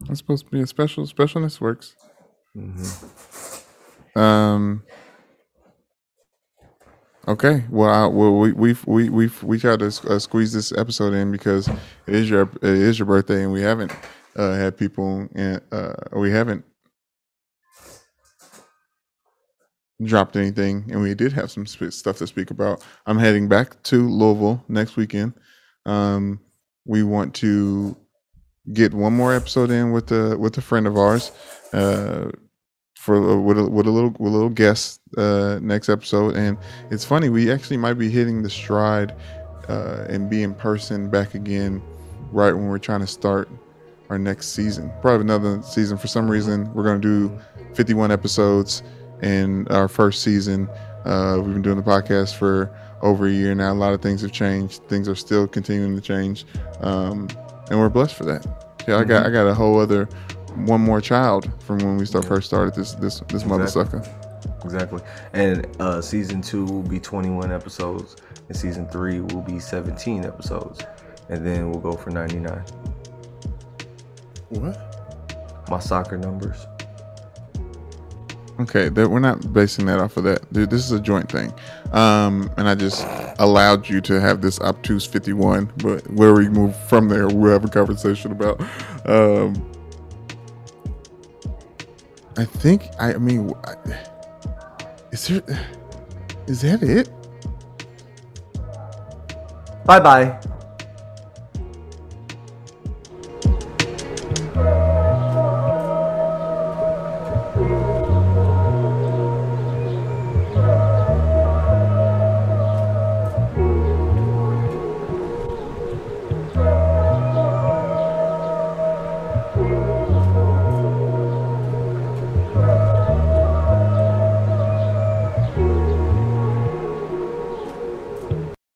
That's supposed to be a special specialness works. Um. Okay. Well, I, well, we we we we we tried to uh, squeeze this episode in because it is your it is your birthday, and we haven't uh, had people in, uh, we haven't dropped anything, and we did have some sp- stuff to speak about. I'm heading back to Louisville next weekend. Um, we want to get one more episode in with the with a friend of ours uh, for with a, with a little with a little guest uh, next episode. And it's funny, we actually might be hitting the stride uh, and be in person back again right when we're trying to start our next season. Probably another season. For some reason, we're going to do 51 episodes in our first season. Uh, we've been doing the podcast for over a year now. A lot of things have changed. Things are still continuing to change, um, and we're blessed for that. Yeah, I got I got a whole other one more child from when we start first started this this this mother Exactly. sucker. Exactly. And uh, season two will be 21 episodes, and season three will be 17 episodes, and then we'll go for 99. What? My soccer numbers. Okay, that we're not basing that off of that. Dude, this is a joint thing. Um, and I just allowed you to have this obtuse 51, but where we move from there, we'll have a conversation about. Um, I think, I, mean, is there, is that it? Bye bye.